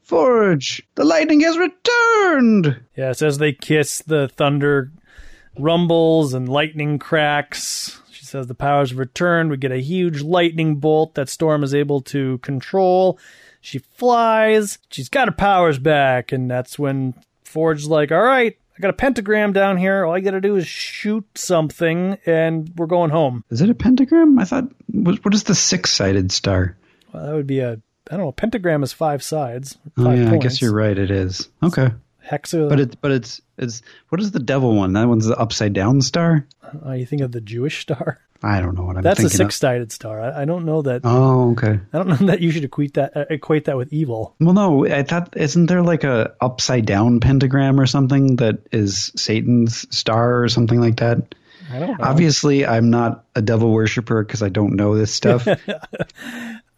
Forge, the lightning has returned. Yes, as they kiss, the thunder rumbles and lightning cracks. She says the powers have returned. We get a huge lightning bolt that Storm is able to control. She flies. She's got her powers back, and that's when Forge's like, "All right, I got a pentagram down here. All I got to do is shoot something, and we're going home." Is it a pentagram? I thought, what, what is the six sided star? Well, that would be a I don't know. Pentagram is five sides. Oh, Five yeah, I guess you're right. It is. Okay. Hexa. But it's, but it's, it's, what is the devil one? That one's the upside down star? uh, you think of the Jewish star? [laughs] I don't know what I'm That's a of. six-sided star. I, I don't know that. Oh, okay. I don't know [laughs] that you should equate that uh, equate that with evil. Well, no, I thought isn't there like a upside down pentagram or something that is Satan's star or something like that? I don't know. Obviously, I'm not a devil worshiper because I don't know this stuff. [laughs]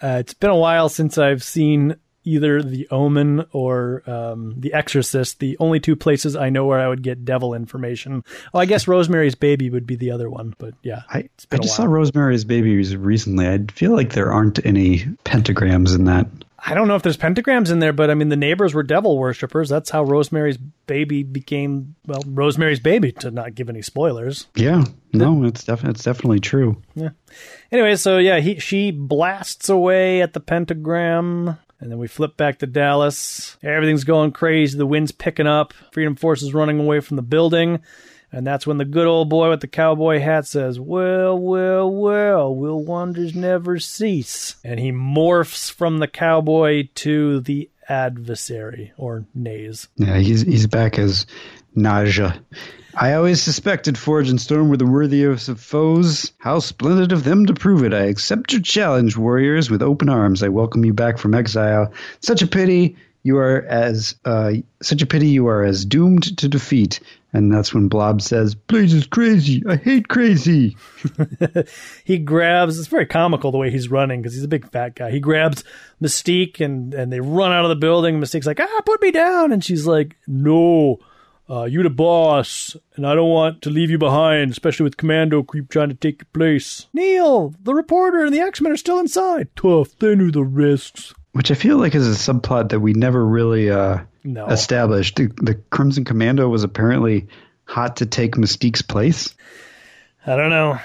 Uh, it's been a while since I've seen either The Omen or um, The Exorcist. The only two places I know where I would get devil information. Oh, I guess Rosemary's Baby would be the other one. But yeah, I, I just saw. Rosemary's Baby recently. I feel like there aren't any pentagrams in that. I don't know if there's pentagrams in there, but I mean the neighbors were devil worshippers. That's how Rosemary's Baby became well Rosemary's Baby. To not give any spoilers. Yeah, no, it's definitely it's definitely true. Anyway, so yeah, he she blasts away at the pentagram, and then we flip back to Dallas. Everything's going crazy. The wind's picking up. Freedom Force is running away from the building. And that's when the good old boy with the cowboy hat says, Well, well, well, will wonders never cease? And he morphs from the cowboy to the adversary, or Naze. Yeah, he's he's back as Naze. I always suspected Forge and Storm were the worthiest of foes. How splendid of them to prove it. I accept your challenge, warriors, with open arms. I welcome you back from exile. Such a pity you are as uh, such a pity you are as doomed to defeat. And that's when Blob says, Blaze is crazy. I hate crazy. [laughs] he grabs, it's very comical the way he's running because he's a big fat guy. He grabs Mystique and, and they run out of the building. Mystique's like, ah, put me down. And she's like, no, uh, you the boss, and I don't want to leave you behind, especially with Commando Creep trying to take your place. Neal, the reporter and the X-Men are still inside. Tough, they knew the risks. Which I feel like is a subplot that we never really uh, No. established. The, the Crimson Commando was apparently hot to take Mystique's place. I don't know.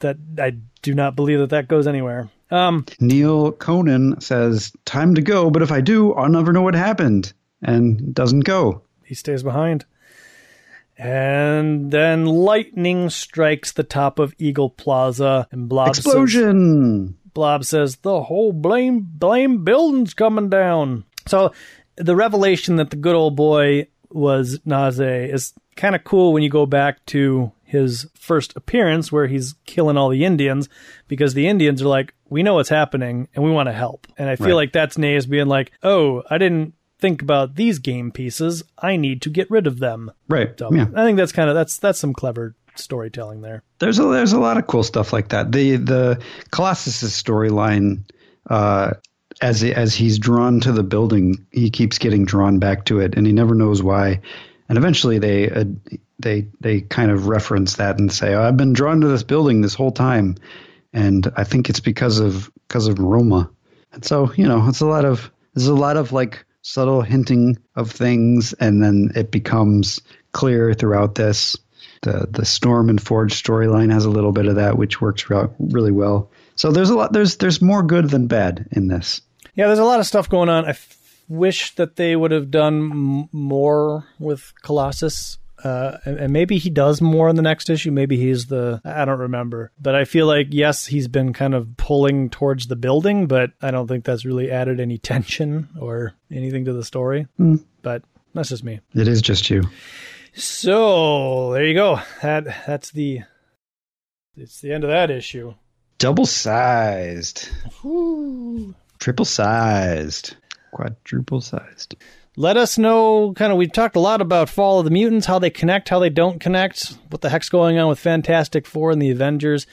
That I do not believe that that goes anywhere. Um, Neal Conan says, Time to go, but if I do, I'll never know what happened. And doesn't go. He stays behind. And then lightning strikes the top of Eagle Plaza, and Blob says, Explosion! Blob says the whole blame blame building's coming down. So the revelation that the good old boy was Naze is kind of cool when you go back to his first appearance where he's killing all the Indians because the Indians are like, we know what's happening and we want to help. And I feel Right. like that's Naze being like, oh, I didn't think about these game pieces. I need to get rid of them. Right. So Yeah. I think that's kind of that's that's some clever storytelling there. There's a there's a lot of cool stuff like that. The the Colossus's storyline, uh, as as he's drawn to the building, he keeps getting drawn back to it, and he never knows why. And eventually, they uh, they they kind of reference that and say, oh, "I've been drawn to this building this whole time," and I think it's because of because of Roma. And so you know, it's a lot of there's a lot of like subtle hinting of things, and then it becomes clear throughout this. The the Storm and Forge storyline has a little bit of that, which works really well. So there's a lot. There's there's more good than bad in this. Yeah, there's a lot of stuff going on. I f- wish that they would have done m- more with Colossus. Uh, and, and maybe he does more in the next issue. Maybe he's the I don't remember, but I feel like yes, he's been kind of pulling towards the building, but I don't think that's really added any [laughs] tension or anything to the story. But that's just me. It is just you. So there you go. That that's the it's the end of that issue. Double sized, triple sized, quadruple sized. Let us know kind of we've talked a lot about fall of the mutants how they connect how they don't connect what the heck's going on with fantastic four and the avengers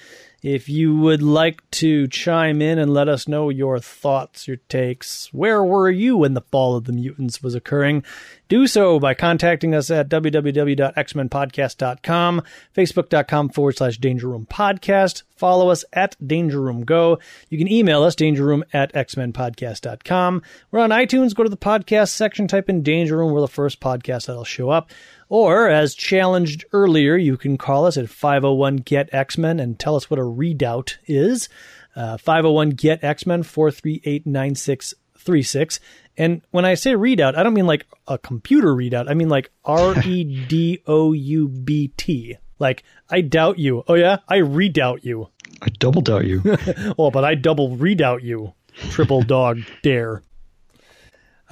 if you would like to chime in and let us know your thoughts your takes where were you when the fall of the mutants was occurring? Do so by contacting us at www.xmenpodcast.com facebook.com forward slash danger room podcast. Follow us at danger room go. You can email us danger room at xmenpodcast.com we're on itunes. Go to the podcast section type in danger room. We're the first podcast that'll show up or as challenged earlier you can call us at 501 get x-men and tell us what a redoubt is uh, 501 get x-men 438 9636 and when I say readout, I don't mean like a computer readout. I mean like R E D O U B T. Like, I doubt you. Oh, yeah? I redoubt you. I double doubt you. [laughs] well, but I double redoubt you. Triple dog dare.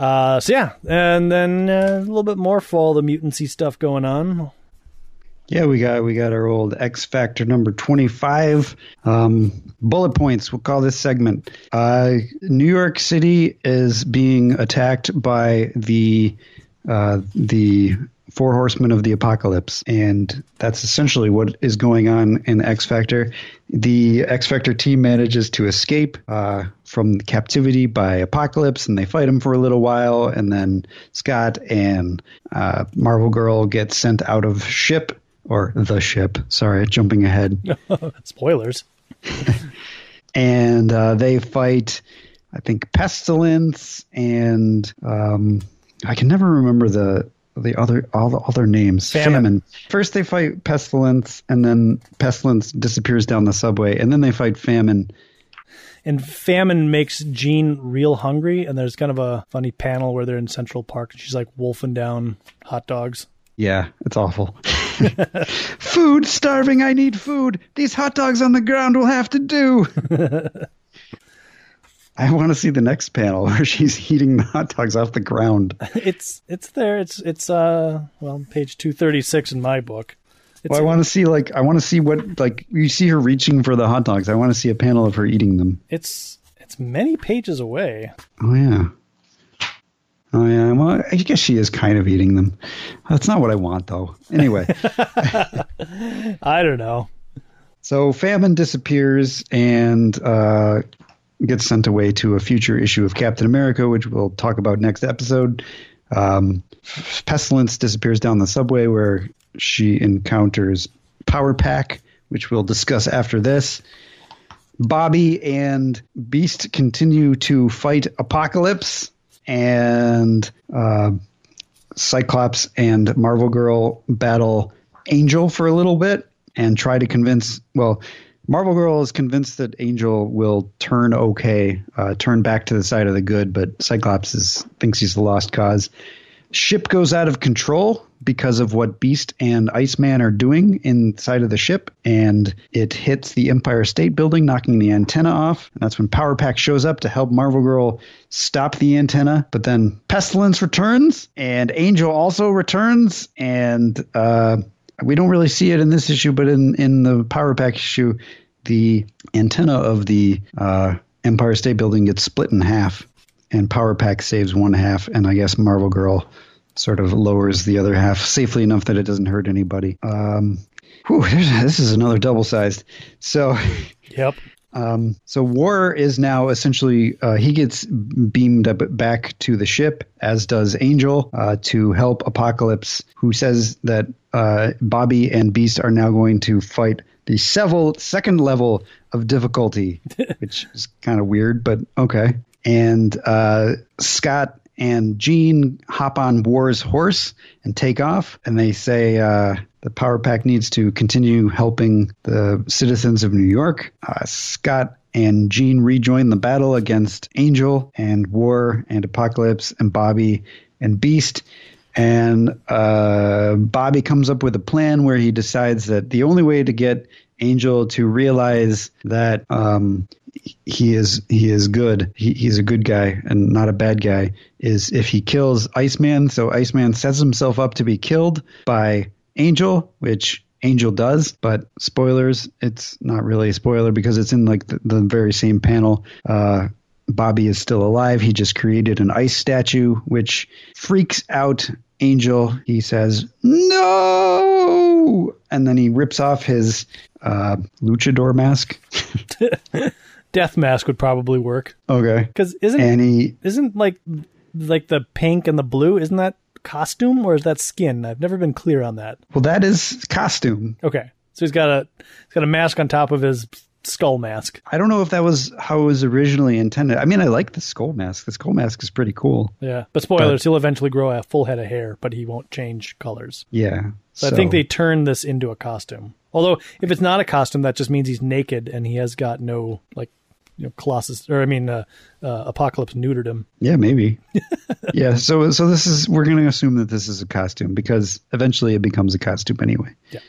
Uh, so yeah, and then uh, a little bit more fall the mutancy stuff going on. yeah, we got we got our old X Factor number twenty five. Um, bullet points. We'll call this segment. Uh, New York City is being attacked by the uh, the Four Horsemen of the Apocalypse, and that's essentially what is going on in X Factor. The X Factor team manages to escape uh, from captivity by Apocalypse, and they fight him for a little while, and then Scott and uh, Marvel Girl get sent out of ship or the ship. Sorry, jumping ahead [laughs] Spoilers. [laughs] and uh, they fight i think pestilence and um, i can never remember the the other all the other names Famine. first they fight pestilence and then pestilence disappears down the subway and then they fight famine And famine makes Jean real hungry, and there's kind of a funny panel where they're in Central Park, and she's like wolfing down hot dogs. yeah it's awful [laughs] food, starving, I need food. These hot dogs on the ground will have to do. [laughs] I want to see the next panel [laughs] where she's eating the hot dogs off the ground. [laughs] It's it's there. It's it's uh well page two thirty six in my book. It's, Well, I want to see like I want to see what like you see her reaching for the hot dogs. I want to see a panel of her eating them. it's it's many pages away. Oh yeah. Oh yeah. Well, I guess she is kind of eating them. That's not what I want though. Anyway, [laughs] I don't know. so famine disappears and uh, gets sent away to a future issue of Captain America, which we'll talk about next episode. Um, Pestilence disappears down the subway where she encounters Power Pack, which we'll discuss after this. Bobby and Beast continue to fight Apocalypse, and uh, Cyclops and Marvel Girl battle Angel for a little bit and try to convince. Well, Marvel Girl is convinced that Angel will turn okay, uh, turn back to the side of the good, but Cyclops is, thinks he's the lost cause. Ship goes out of control because of what Beast and Iceman are doing inside of the ship, and it hits the Empire State Building, knocking the antenna off. And that's when Power Pack shows up to help Marvel Girl stop the antenna. But then Pestilence returns, and Angel also returns, and uh, we don't really see it in this issue, but in in the Power Pack issue, the antenna of the uh, Empire State Building gets split in half, and Power Pack saves one half, and I guess Marvel Girl sort of lowers the other half safely enough that it doesn't hurt anybody. Um, whew, this is another double sized. So. [laughs] Yep. Um, so War is now essentially uh, he gets beamed up back to the ship, as does Angel, uh, to help Apocalypse, who says that uh, Bobby and Beast are now going to fight the several second level of difficulty, [laughs] which is kind of weird, but okay. And uh, Scott and Jean hop on War's horse and take off, and they say uh, the Power Pack needs to continue helping the citizens of New York. Uh, Scott and Jean rejoin the battle against Angel and War and Apocalypse and Bobby and Beast. And uh, Bobby comes up with a plan where he decides that the only way to get Angel to realize that um, he is he is good. He, he's a good guy and not a bad guy. Is if he kills Iceman. So Iceman sets himself up to be killed by Angel, which Angel does. But spoilers, it's not really a spoiler because it's in like the, the very same panel. Uh, Bobby is still alive. He just created an ice statue, which freaks out Angel. He says, No! And then he rips off his uh, luchador mask. [laughs] Death mask would probably work okay. because isn't And he, isn't like like the pink and the blue isn't that costume or is that skin? I've never been clear on that. well, that is costume. Okay, so he's got a he's got a mask on top of his skull mask. I don't know if that was how it was originally intended. I mean, I like the skull mask. The skull mask is pretty cool. Yeah, but spoilers, he'll eventually grow a full head of hair, but he won't change colors. Yeah. So, I think they turned this into a costume. Although if it's not a costume, that just means he's naked and he has got no like you know Colossus or I mean uh, uh, Apocalypse neutered him. Yeah, maybe. [laughs] yeah. So, so this is we're going to assume that this is a costume because eventually it becomes a costume anyway. Yeah.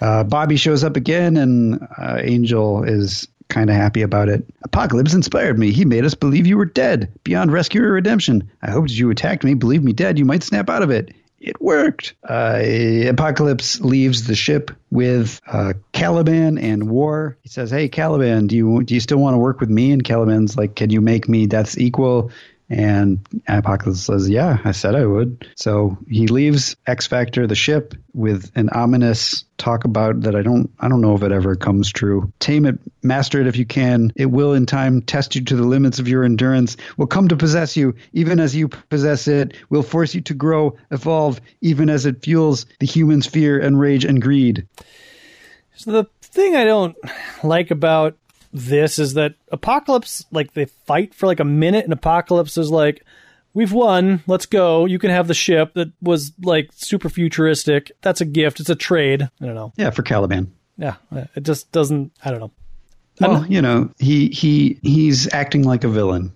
Uh, Bobby shows up again, and uh, Angel is kind of happy about it. Apocalypse inspired me. He made us believe you were dead, beyond rescue or redemption. I hoped you attacked me, believe me dead, you might snap out of it. It worked. Uh, Apocalypse leaves the ship with uh, Caliban and War. He says, "Hey, Caliban, do you do you still want to work with me?" And Caliban's like, "Can you make me Death's equal?" And Apocalypse says, Yeah, I said I would. So he leaves X Factor, the ship, with an ominous talk about that I don't I don't know if it ever comes true. Tame it, master it if you can. It will in time test you to the limits of your endurance, will come to possess you, even as you possess it, will force you to grow, evolve, even as it fuels the human's fear and rage and greed. So the thing I don't like about this is that Apocalypse like they fight for like a minute and Apocalypse is like we've won, let's go. You can have the ship that was like super futuristic. That's a gift. It's a trade. I don't know. Yeah, for Caliban. Yeah, uh, it just doesn't I don't know. Well, you know, he he he's acting like a villain.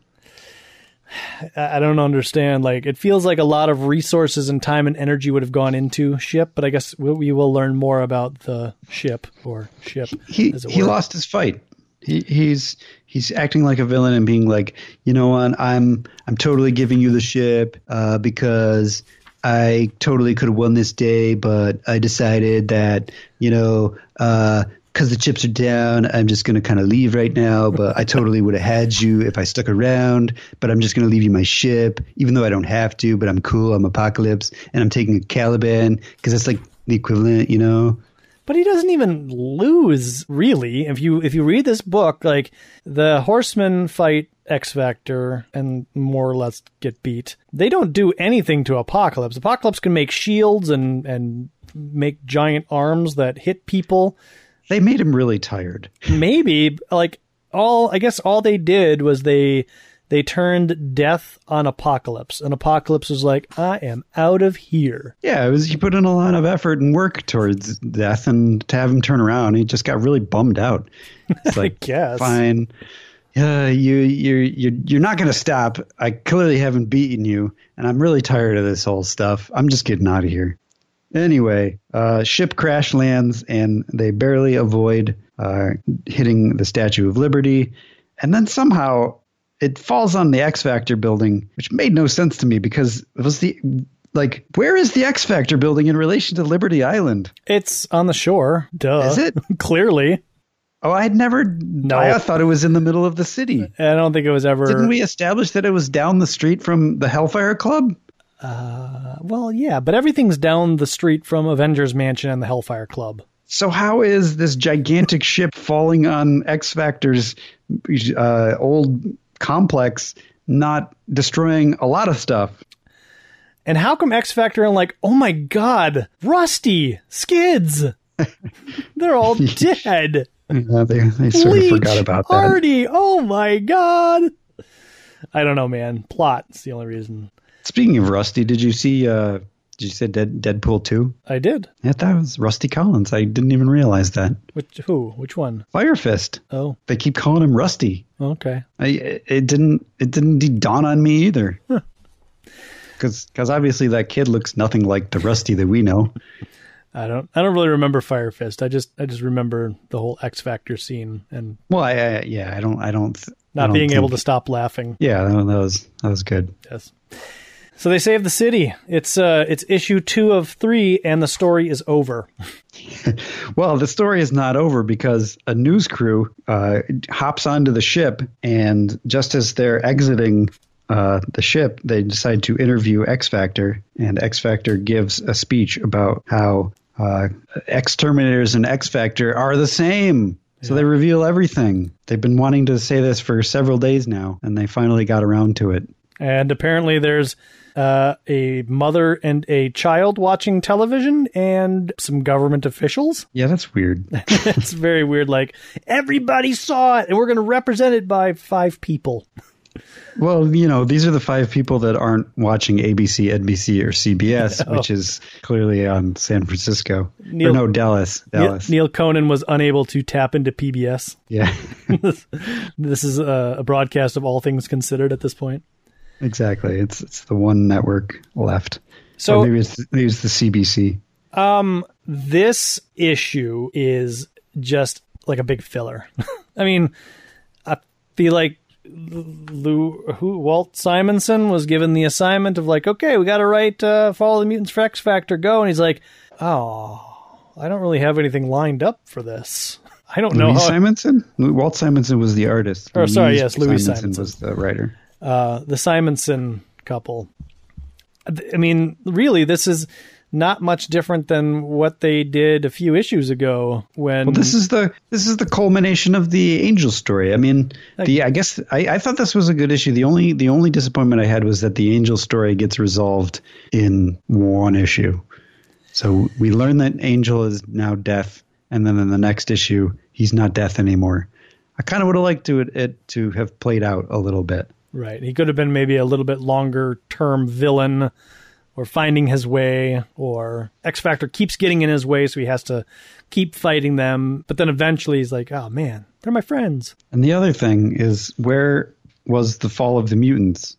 [sighs] I don't understand. Like, it feels like a lot of resources and time and energy would have gone into ship, but I guess we, we will learn more about the ship or ship. He he were. lost his fight. He, he's he's acting like a villain and being like, you know what, I'm I'm totally giving you the ship uh, because I totally could have won this day, but I decided that you know uh, because the chips are down, I'm just going to kind of leave right now. But I totally would have had you if I stuck around. But I'm just going to leave you my ship, even though I don't have to. But I'm cool. I'm Apocalypse, and I'm taking a Caliban because that's like the equivalent, you know. But he doesn't even lose really. If you if you read this book, like the Horsemen fight X Factor and more or less get beat. They don't do anything to Apocalypse. Apocalypse can make shields and and make giant arms that hit people they made him really tired. Maybe like all I guess all they did was they they turned death on apocalypse and apocalypse was like i am out of here. Yeah it was he put in a lot of effort and work towards death and to have him turn around he just got really bummed out. It's [laughs] like guess. fine. Yeah you you're you're, you're not going to stop. I clearly haven't beaten you and i'm really tired of this whole stuff. I'm just getting out of here. Anyway, uh, ship crash lands and they barely avoid uh, hitting the Statue of Liberty. And then somehow it falls on the X Factor building, which made no sense to me because it was the like where is the X Factor building in relation to Liberty Island? It's on the shore. Duh. Is it? [laughs] Clearly. Oh, I had never. No, I thought it was in the middle of the city. I don't think it was ever. Didn't we establish that it was down the street from the Hellfire Club? Uh, well, yeah, but everything's down the street from Avengers Mansion and the Hellfire Club. So how is this gigantic ship falling on X Factor's uh, old complex not destroying a lot of stuff? And how come X Factor and like, oh my god, Rusty, Skids, [laughs] they're all dead. Yeah, they, they sort Leech, of forgot about that. Artie, oh my god. I don't know, man. Plot is the only reason. Speaking of Rusty, did you see? Uh, did you say Dead, Deadpool two? I did. Thought it was Rusty Collins. I didn't even realize that. Which who? Which one? Fire Fist. Oh, they keep calling him Rusty. Okay. I it didn't it didn't dawn on me either. Because because obviously that kid looks nothing like the Rusty that we know. I don't. I don't really remember Fire Fist. I just. I just remember the whole X Factor scene and. Well, I, I yeah. I don't. I don't. Not I don't being think, able to stop laughing. Yeah, that was that was good. Yes. So they save the city. It's uh, it's issue two of three, and the story is over. [laughs] well, the story is not over because a news crew uh, hops onto the ship, and just as they're exiting uh, the ship, they decide to interview X Factor, and X Factor gives a speech about how uh, X Terminators and X Factor are the same. So they reveal everything. They've been wanting to say this for several days now, and they finally got around to it. And apparently, there's uh, a mother and a child watching television and some government officials. [laughs] Yeah, that's weird. [laughs] it's very weird. Like, everybody saw it, and we're going to represent it by five people. Well, you know, these are the five people that aren't watching ABC, NBC, or CBS, [laughs] which is clearly on San Francisco. Neal, or no, Dallas. Dallas. Neal, Neal Conan was unable to tap into PBS. Yeah. this, this, is a, a broadcast of all things considered at this point. Exactly. It's it's the one network left. So or maybe it's maybe it's the CBC. Um, this issue is just like a big filler. [laughs] I mean, I feel like Lou, who Walt Simonson was given the assignment of like, okay, we got to write uh, Fall of the Mutants for X Factor, go, and he's like, oh, I don't really have anything lined up for this. [laughs] I don't Louis know. How Simonson? Walt Simonson was the artist. Oh, sorry, yes, Louise Simonson, Simonson was the writer uh, the Simonson couple. I mean, really, this is not much different than what they did a few issues ago when well, this is the this is the culmination of the angel story. I mean the i guess I, I thought this was a good issue. The only the only disappointment i had was that the angel story gets resolved in one issue. So we learn that angel is now death and then in the next issue he's not death anymore. I kind of would have liked to it, it to have played out a little bit Right. He could have been maybe a little bit longer term villain or finding his way or X Factor keeps getting in his way so he has to keep fighting them. But then eventually he's like, oh man, they're my friends. And the other thing is where was the fall of the mutants?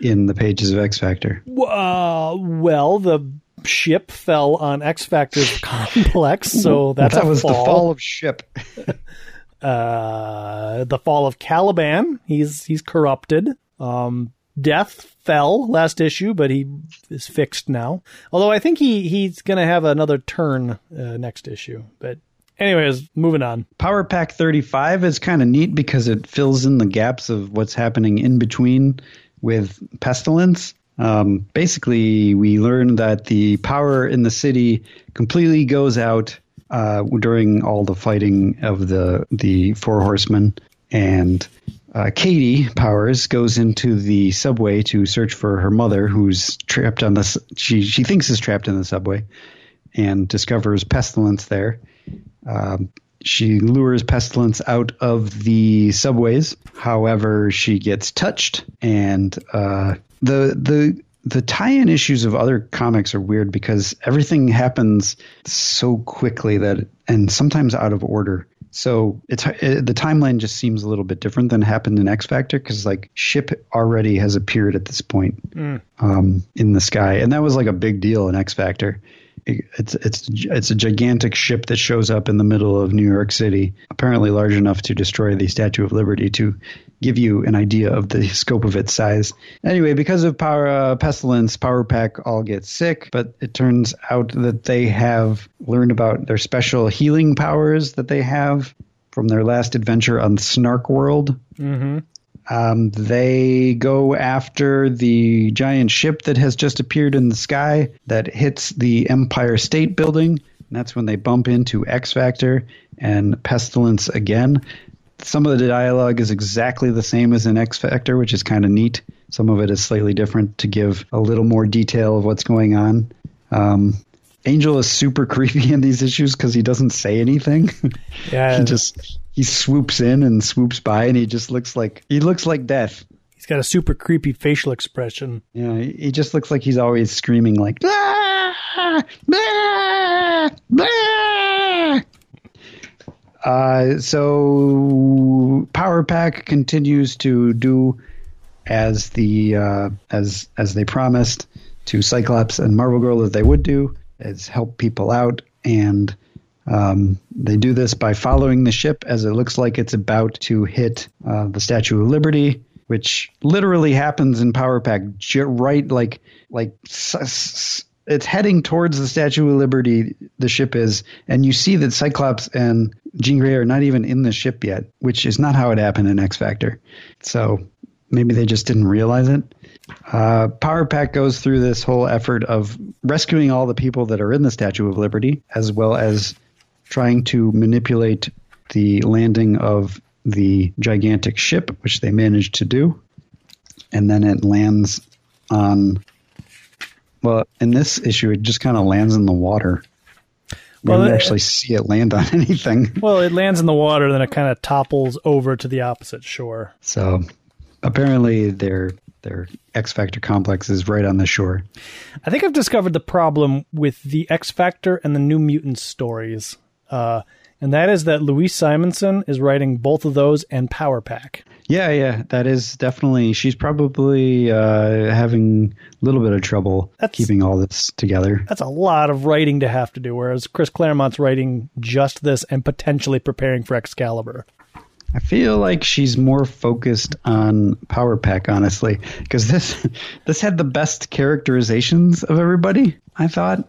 in the pages of X Factor? Uh, well, the ship fell on X Factor's [laughs] complex, so [laughs] that's that was fall. the fall of ship. [laughs] uh, the fall of Caliban. He's he's corrupted. Um, Death fell last issue, but he is fixed now. Although I think he he's gonna have another turn uh, next issue. But anyways, moving on. Power Pack 35 is kind of neat because it fills in the gaps of what's happening in between with Pestilence. Um, basically, we learn that the power in the city completely goes out uh, during all the fighting of the the Four Horsemen, and uh, Katie Powers goes into the subway to search for her mother, who's trapped on this. She she thinks is trapped in the subway, and discovers Pestilence there. Um, she lures Pestilence out of the subways. However, she gets touched, and uh, the the the tie-in issues of other comics are weird because everything happens so quickly that, and sometimes out of order. So it's it, the timeline just seems a little bit different than happened in X Factor because like ship already has appeared at this point um, in the sky, and that was like a big deal in X Factor. It- It's it's it's a gigantic ship that shows up in the middle of New York City, apparently large enough to destroy the Statue of Liberty to give you an idea of the [laughs] scope of its size. Anyway, because of power uh, pestilence, Power Pack all get sick, but it turns out that they have learned about their special healing powers that they have from their last adventure on Snark World. Um, they go after the giant ship that has just appeared in the sky that hits the Empire State Building. And that's when they bump into X Factor and Pestilence again. Some of the dialogue is exactly the same as in X Factor, which is kind of neat. Some of it is slightly different to give a little more detail of what's going on. Um, Angel is super [laughs] creepy in these issues because he doesn't say anything. [laughs] Yeah, he just he swoops in and swoops by, and he just looks like he looks like death. he's got a super creepy facial expression. Know, he he just looks like he's always screaming like "Ah! Ah! Ah!" Uh, so Power Pack continues to do as the uh, as as they promised to Cyclops and Marvel Girl that they would do, is help people out, and um, they do this by following the ship as it looks like it's about to hit uh, the Statue of Liberty, which literally happens in Power Pack, right like like it's heading towards the Statue of Liberty. The ship is, and you see that Cyclops and Jean Grey are not even in the ship yet, which is not how it happened in X Factor. So maybe they just didn't realize it. Uh, Power Pack goes through this whole effort of rescuing all the people that are in the Statue of Liberty, as well as trying to manipulate the landing of the gigantic ship, which they managed to do. And then it lands on. Well, in this issue, it just kind of lands in the water. We Well, don't it- actually see it land on [laughs] anything. Well, it lands in the water, then it kind of topples over to the opposite shore. So apparently, their their X Factor complex is right on the shore. I think I've discovered the problem with the X Factor and the New Mutants stories, uh, and that is that Louise Simonson is writing both of those and Power Pack. Yeah, yeah, that is definitely. She's probably uh, having a little bit of trouble That's- keeping all this together. That's a lot of writing to have to do, whereas Chris Claremont's writing just this and potentially preparing for Excalibur. I feel like she's more focused on Power Pack, honestly, because this [laughs] this had the best characterizations of everybody. I thought,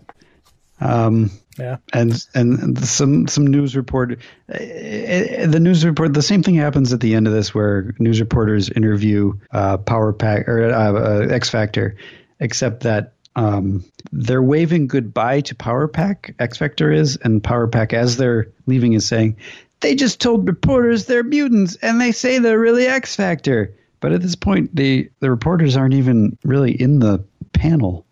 um, Yeah. and and some some news report, eh, eh, the news report. The same thing happens at the end of this, where news reporters interview uh, Power Pack or uh, uh, X Factor, except that. Um, they're waving goodbye to Power Pack. X Factor is, and Power Pack, as they're leaving, is saying, they just told reporters they're mutants and they say they're really X Factor. But at this point, the the reporters aren't even really in the panel.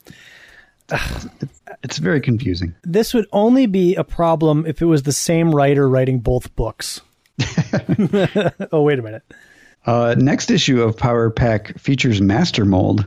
it's very confusing. This would only be a problem if it was the same writer writing both books. [laughs] oh, wait a minute. Uh, next issue of Power Pack features Master Mold.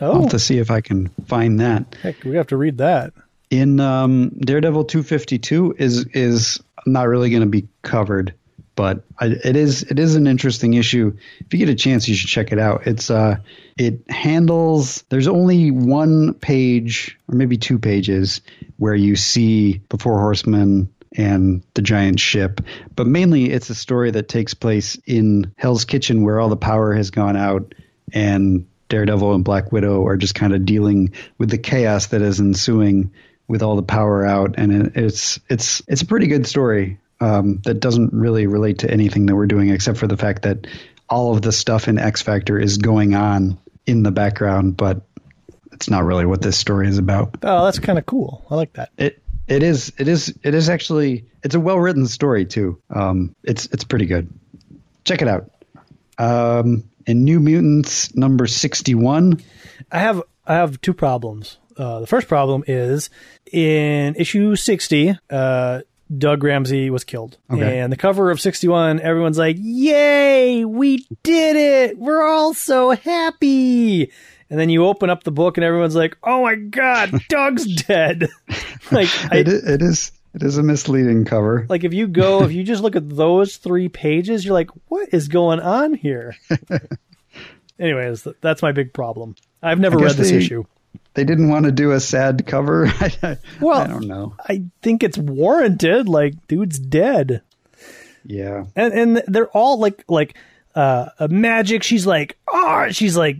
I'll Oh, have to see if I can find that. heck, we have to read that. In um, Daredevil 252 is is not really going to be covered. But I, it is it is an interesting issue. If you get a chance, you should check it out. It's uh, it handles. There's only one page or maybe two pages where you see the Four Horsemen and the giant ship. But mainly, it's a story that takes place in Hell's Kitchen, where all the power has gone out, and Daredevil and Black Widow are just kind of dealing with the chaos that is ensuing with all the power out. And it's it's it's a pretty good story um, that doesn't really relate to anything that we're doing, except for the fact that all of the stuff in X Factor is going on in the background, but it's not really what this story is about. Oh, that's kind of cool. I like that. It it is it is it is actually it's a well written story too. Um, it's it's pretty good. Check it out. Um, in New Mutants number sixty one. I have I have two problems. Uh, the first problem is in issue sixty. Uh, Doug Ramsey was killed. Okay. And the cover of 61, everyone's like, Yay, we did it! We're all so happy! And then you open up the book and everyone's like, Oh my god, [laughs] Doug's dead! [laughs] like I, it, it is it is a misleading cover. Like if you go, if you just look at those three pages, you're like, what is going on here? [laughs] Anyways, that's my big problem. I've never read this they, issue. They didn't want to do a sad cover. [laughs] well, I don't know. I think it's warranted. Like, dude's dead. Yeah, and and they're all like like uh, Magik. She's like, ah, oh, she's like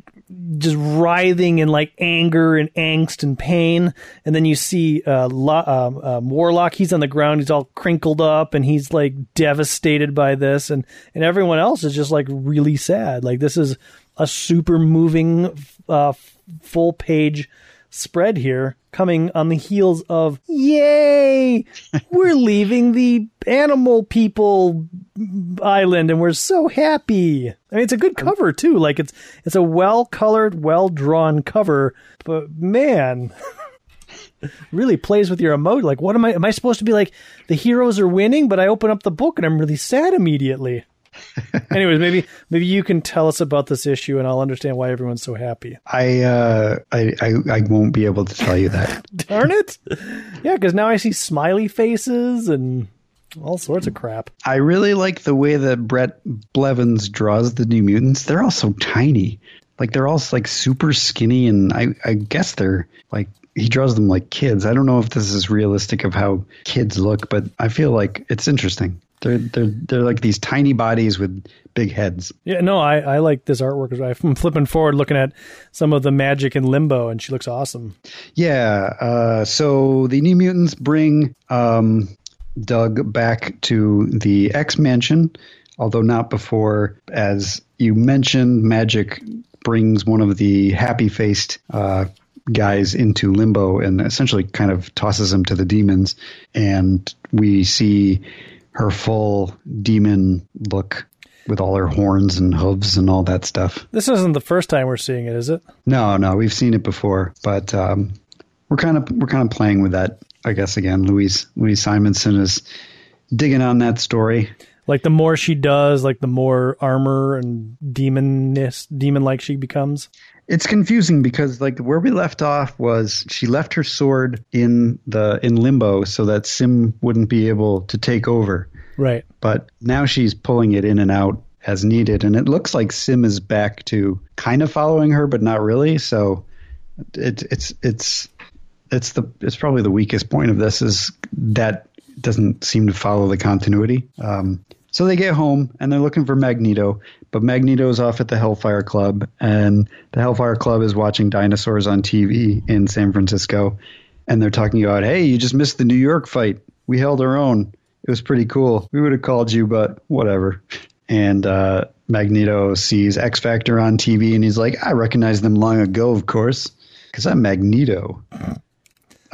just writhing in like anger and angst and pain. And then you see uh, Lo- uh, um, Warlock. He's on the ground. He's all crinkled up and he's like devastated by this. And and everyone else is just like really sad. Like this is a super moving uh, full page spread here coming on the heels of yay! [laughs] We're leaving the animal people island and we're so happy. I mean it's a good cover too. Like it's it's a well colored well drawn cover but man [laughs] really plays with your emotion like what am i am i supposed to be like the heroes are winning but i open up the book and i'm really sad immediately [laughs] Anyways, maybe maybe you can tell us about this issue, and I'll understand why everyone's so happy. I uh, I, I, I won't be able to tell you that. [laughs] Darn it! Yeah, because now I see smiley faces and all sorts of crap. I really like the way that Bret Blevins draws the New Mutants. They're all so tiny. Like they're all like super skinny, and I I guess they're like he draws them like kids. I don't know if this is realistic of how kids look, but I feel like it's interesting. They're they're they're like these tiny bodies with big heads. Yeah, no, I, I like this artwork. [laughs] I'm flipping forward, looking at some of the Magik in Limbo, and she looks awesome. Yeah. Uh, so the New Mutants bring um, Doug back to the X Mansion, although not before, as you mentioned, Magik brings one of the happy faced. Uh, guys into limbo and essentially kind of tosses him to the demons and we see her full demon look with all her horns and hooves and all that stuff. This isn't the first time we're seeing it, is it? No, no, we've seen it before, but um, we're kind of we're kind of playing with that, I guess. Again, Louise Louise Simonson is digging on that story. Like the more she does, like the more armor and demonness, demon like she becomes it's confusing because like where we left off was she left her sword in the in limbo so that S'ym wouldn't be able to take over. Right. But now she's pulling it in and out as needed and it looks like S'ym is back to kind of following her but not really so it, it's it's it's the it's probably the weakest point of this is that doesn't seem to follow the continuity. Um, so they get home and they're looking for Magneto, but Magneto's off at the Hellfire Club, and the Hellfire Club is watching dinosaurs on TV in San Francisco, and they're talking about, hey, you just missed the New York fight. We held our own. It was pretty cool. We would have called you, but whatever. [laughs] And uh, Magneto sees X Factor on TV, and he's like, I recognized them long ago, of course, because I'm Magneto.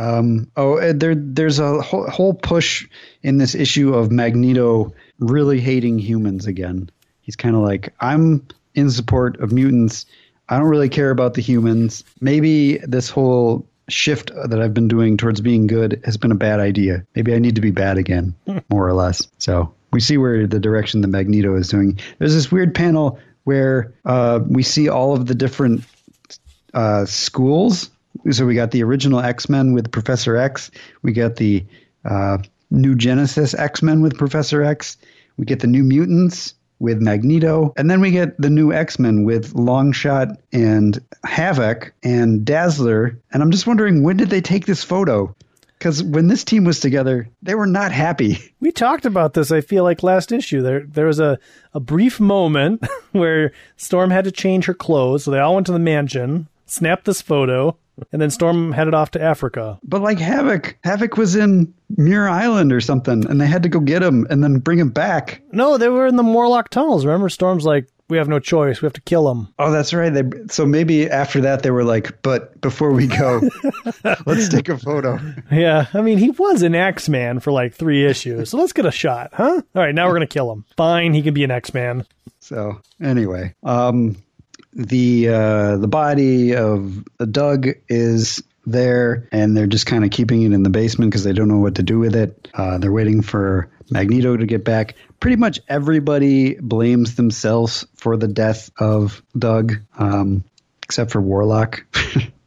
Um, oh, there, there's a whole, whole push in this issue of Magneto really hating humans again. He's kind of like, I'm in support of mutants. I don't really care about the humans. Maybe this whole shift that I've been doing towards being good has been a bad idea. Maybe I need to be bad again, [laughs] more or less. So we see where the direction the Magneto is doing. There's this weird panel where uh, we see all of the different uh, schools. So we got the original X Men with Professor X. We got the uh, New Genesis X Men with Professor X. We get the New Mutants with Magneto, and then we get the new X Men with Longshot and Havoc and Dazzler. And I'm just wondering, when did they take this photo? Because when this team was together, they were not happy. [laughs] We talked about this. I feel like last issue there there was a a brief moment [laughs] where Storm had to change her clothes, so they all went to the mansion, snapped this photo, and then Storm headed off to Africa. But like Havoc, Havoc was in Muir Island or something, and they had to go get him and then bring him back. No, they were in the Morlock tunnels. Remember, Storm's like, we have no choice. We have to kill him. Oh, that's right. They, so maybe after that they were like, but before we go, [laughs] let's take a photo. Yeah, I mean, he was an X Man for like three issues, so let's get a shot, huh? All right, now we're gonna kill him. Fine, he can be an X Man. So anyway, um, the uh, the body of Doug is there, and they're just kind of keeping it in the basement because they don't know what to do with it. Uh, they're waiting for Magneto to get back. Pretty much everybody blames themselves for the death of Doug, um, except for Warlock. [laughs]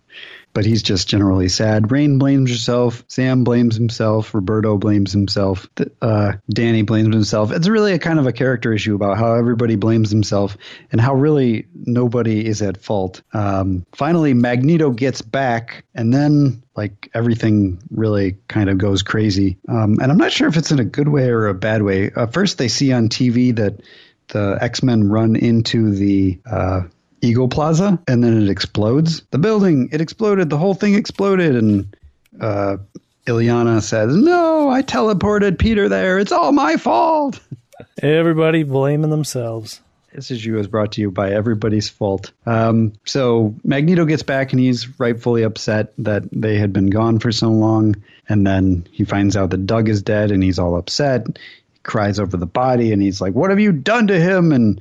but he's just generally sad. Rahne blames herself. Sam blames himself. Roberto blames himself. Uh, Dani blames himself. It's really a kind of a character issue about how everybody blames himself and how really nobody is at fault. Um, finally, Magneto gets back, and then like everything really kind of goes crazy. Um, and I'm not sure if it's in a good way or a bad way. Uh, first, they see on TV that the X Men run into the uh, Eagle Plaza, and then it explodes. The building, it exploded. The whole thing exploded, and uh, Illyana says, "No, I teleported Peter there. It's all my fault." [laughs] Everybody blaming themselves. This issue is brought to you by Everybody's Fault. Um, so Magneto gets back and he's rightfully upset that they had been gone for so long. And then he finds out that Doug is dead and he's all upset. He cries over the body and he's like, What have you done to him? And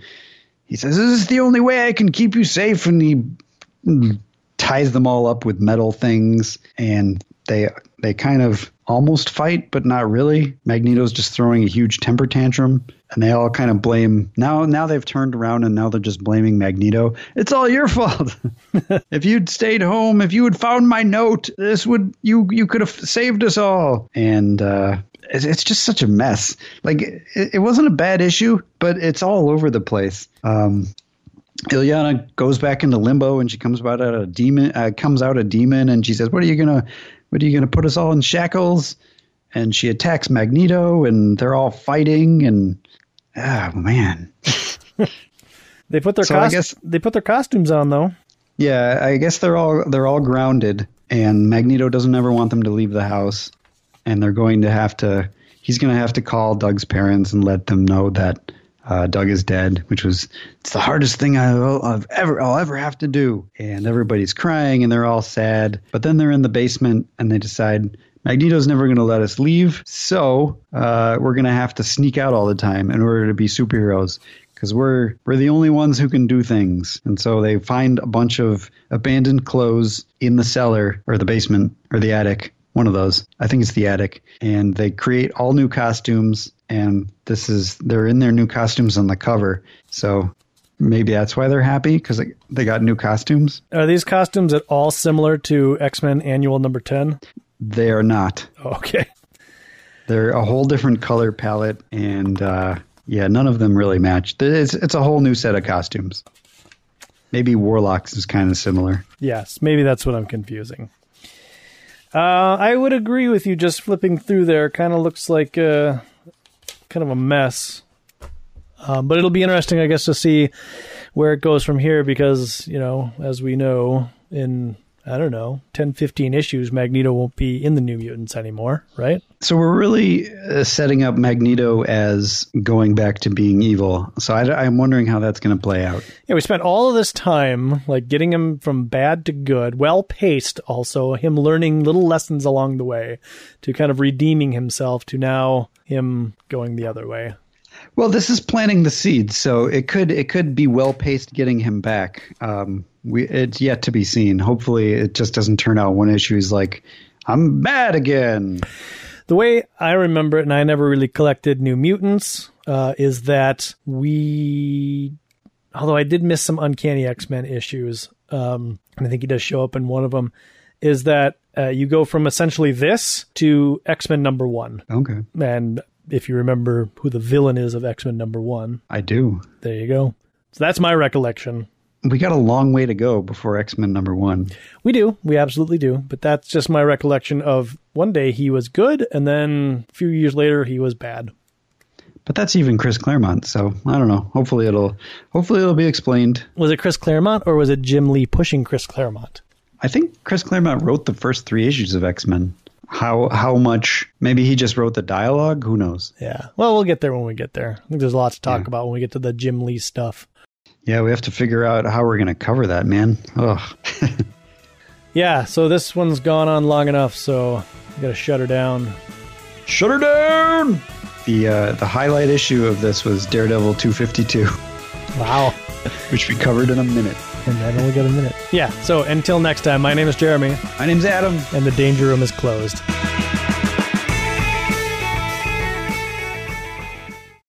he says, This is the only way I can keep you safe. And he ties them all up with metal things and they they kind of almost fight, but not really. Magneto's just throwing a huge temper tantrum, and they all kind of blame. Now, now they've turned around, and now they're just blaming Magneto. It's all your fault. [laughs] if you'd stayed home, if you had found my note, this would you you could have saved us all. And uh, it's just such a mess. Like it, it, wasn't a bad issue, but it's all over the place. Um, Illyana goes back into limbo and she comes out a demon. Uh, comes out a demon, and she says, "What are you gonna? What are you gonna put us all in shackles?" And she attacks Magneto, and they're all fighting. And oh man, [laughs] they put their so cost- guess, they put their costumes on though. Yeah, I guess they're all they're all grounded, and Magneto doesn't ever want them to leave the house, and they're going to have to. He's going to have to call Doug's parents and let them know that uh, Doug is dead, which was it's the hardest thing I'll, I've ever I'll ever have to do. And everybody's crying and they're all sad. But then they're in the basement and they decide Magneto's never going to let us leave, so uh, we're going to have to sneak out all the time in order to be superheroes because we're we're the only ones who can do things. And so they find a bunch of abandoned clothes in the cellar or the basement or the attic, one of those. I think it's the attic, and they create all new costumes and this is they're in their new costumes on the cover. So maybe that's why they're happy because they got new costumes. Are these costumes at all similar to X Men Annual Number Ten? They are not. Okay. They're a whole different color palette, and uh, yeah, none of them really match. It's it's a whole new set of costumes. Maybe Warlocks is kind of similar. Yes, maybe that's what I'm confusing. Uh, I would agree with you. Just flipping through there, kind of looks like uh, kind of a mess. Um, but it'll be interesting, I guess, to see where it goes from here because, you know, as we know, in, I don't know, 10, 15 issues, Magneto won't be in the New Mutants anymore, right? So we're really uh, setting up Magneto as going back to being evil. So I, am wondering how that's going to play out. Yeah, we spent all of this time, like, getting him from bad to good, well paced also, him learning little lessons along the way to kind of redeeming himself to now him going the other way. Well, this is planting the seeds, so it could it could be well paced getting him back. Um, we it's yet to be seen. Hopefully, it just doesn't turn out one issue is like I'm bad again. The way I remember it, and I never really collected New Mutants, uh, is that we, although I did miss some Uncanny X Men issues, um, and I think he does show up in one of them, is that uh, you go from essentially this to X Men number one. Okay. And if you remember who the villain is of X Men number one. I do. There you go. So that's my recollection. We got a long way to go before X Men number one. We do. We absolutely do. But that's just my recollection of one day he was good, and then a few years later he was bad. But that's even Chris Claremont, so I don't know. Hopefully it'll hopefully it'll be explained. Was it Chris Claremont or was it Jim Lee pushing Chris Claremont? I think Chris Claremont wrote the first three issues of X Men. How how much? Maybe he just wrote the dialogue. Who knows? Yeah. Well, we'll get there when we get there. I think there's a lot to talk Yeah. about when we get to the Jim Lee stuff. Yeah, we have to figure out how we're going to cover that, man. Ugh. [laughs] Yeah. So this one's gone on long enough, so I got to shut her down. Shut her down. The uh, the highlight issue of this was Daredevil 252, Wow. [laughs] which we covered in a minute. And I only got a minute. Yeah. So until next time, my name is Jeremy, My name's Adam. and the Danger Room is closed.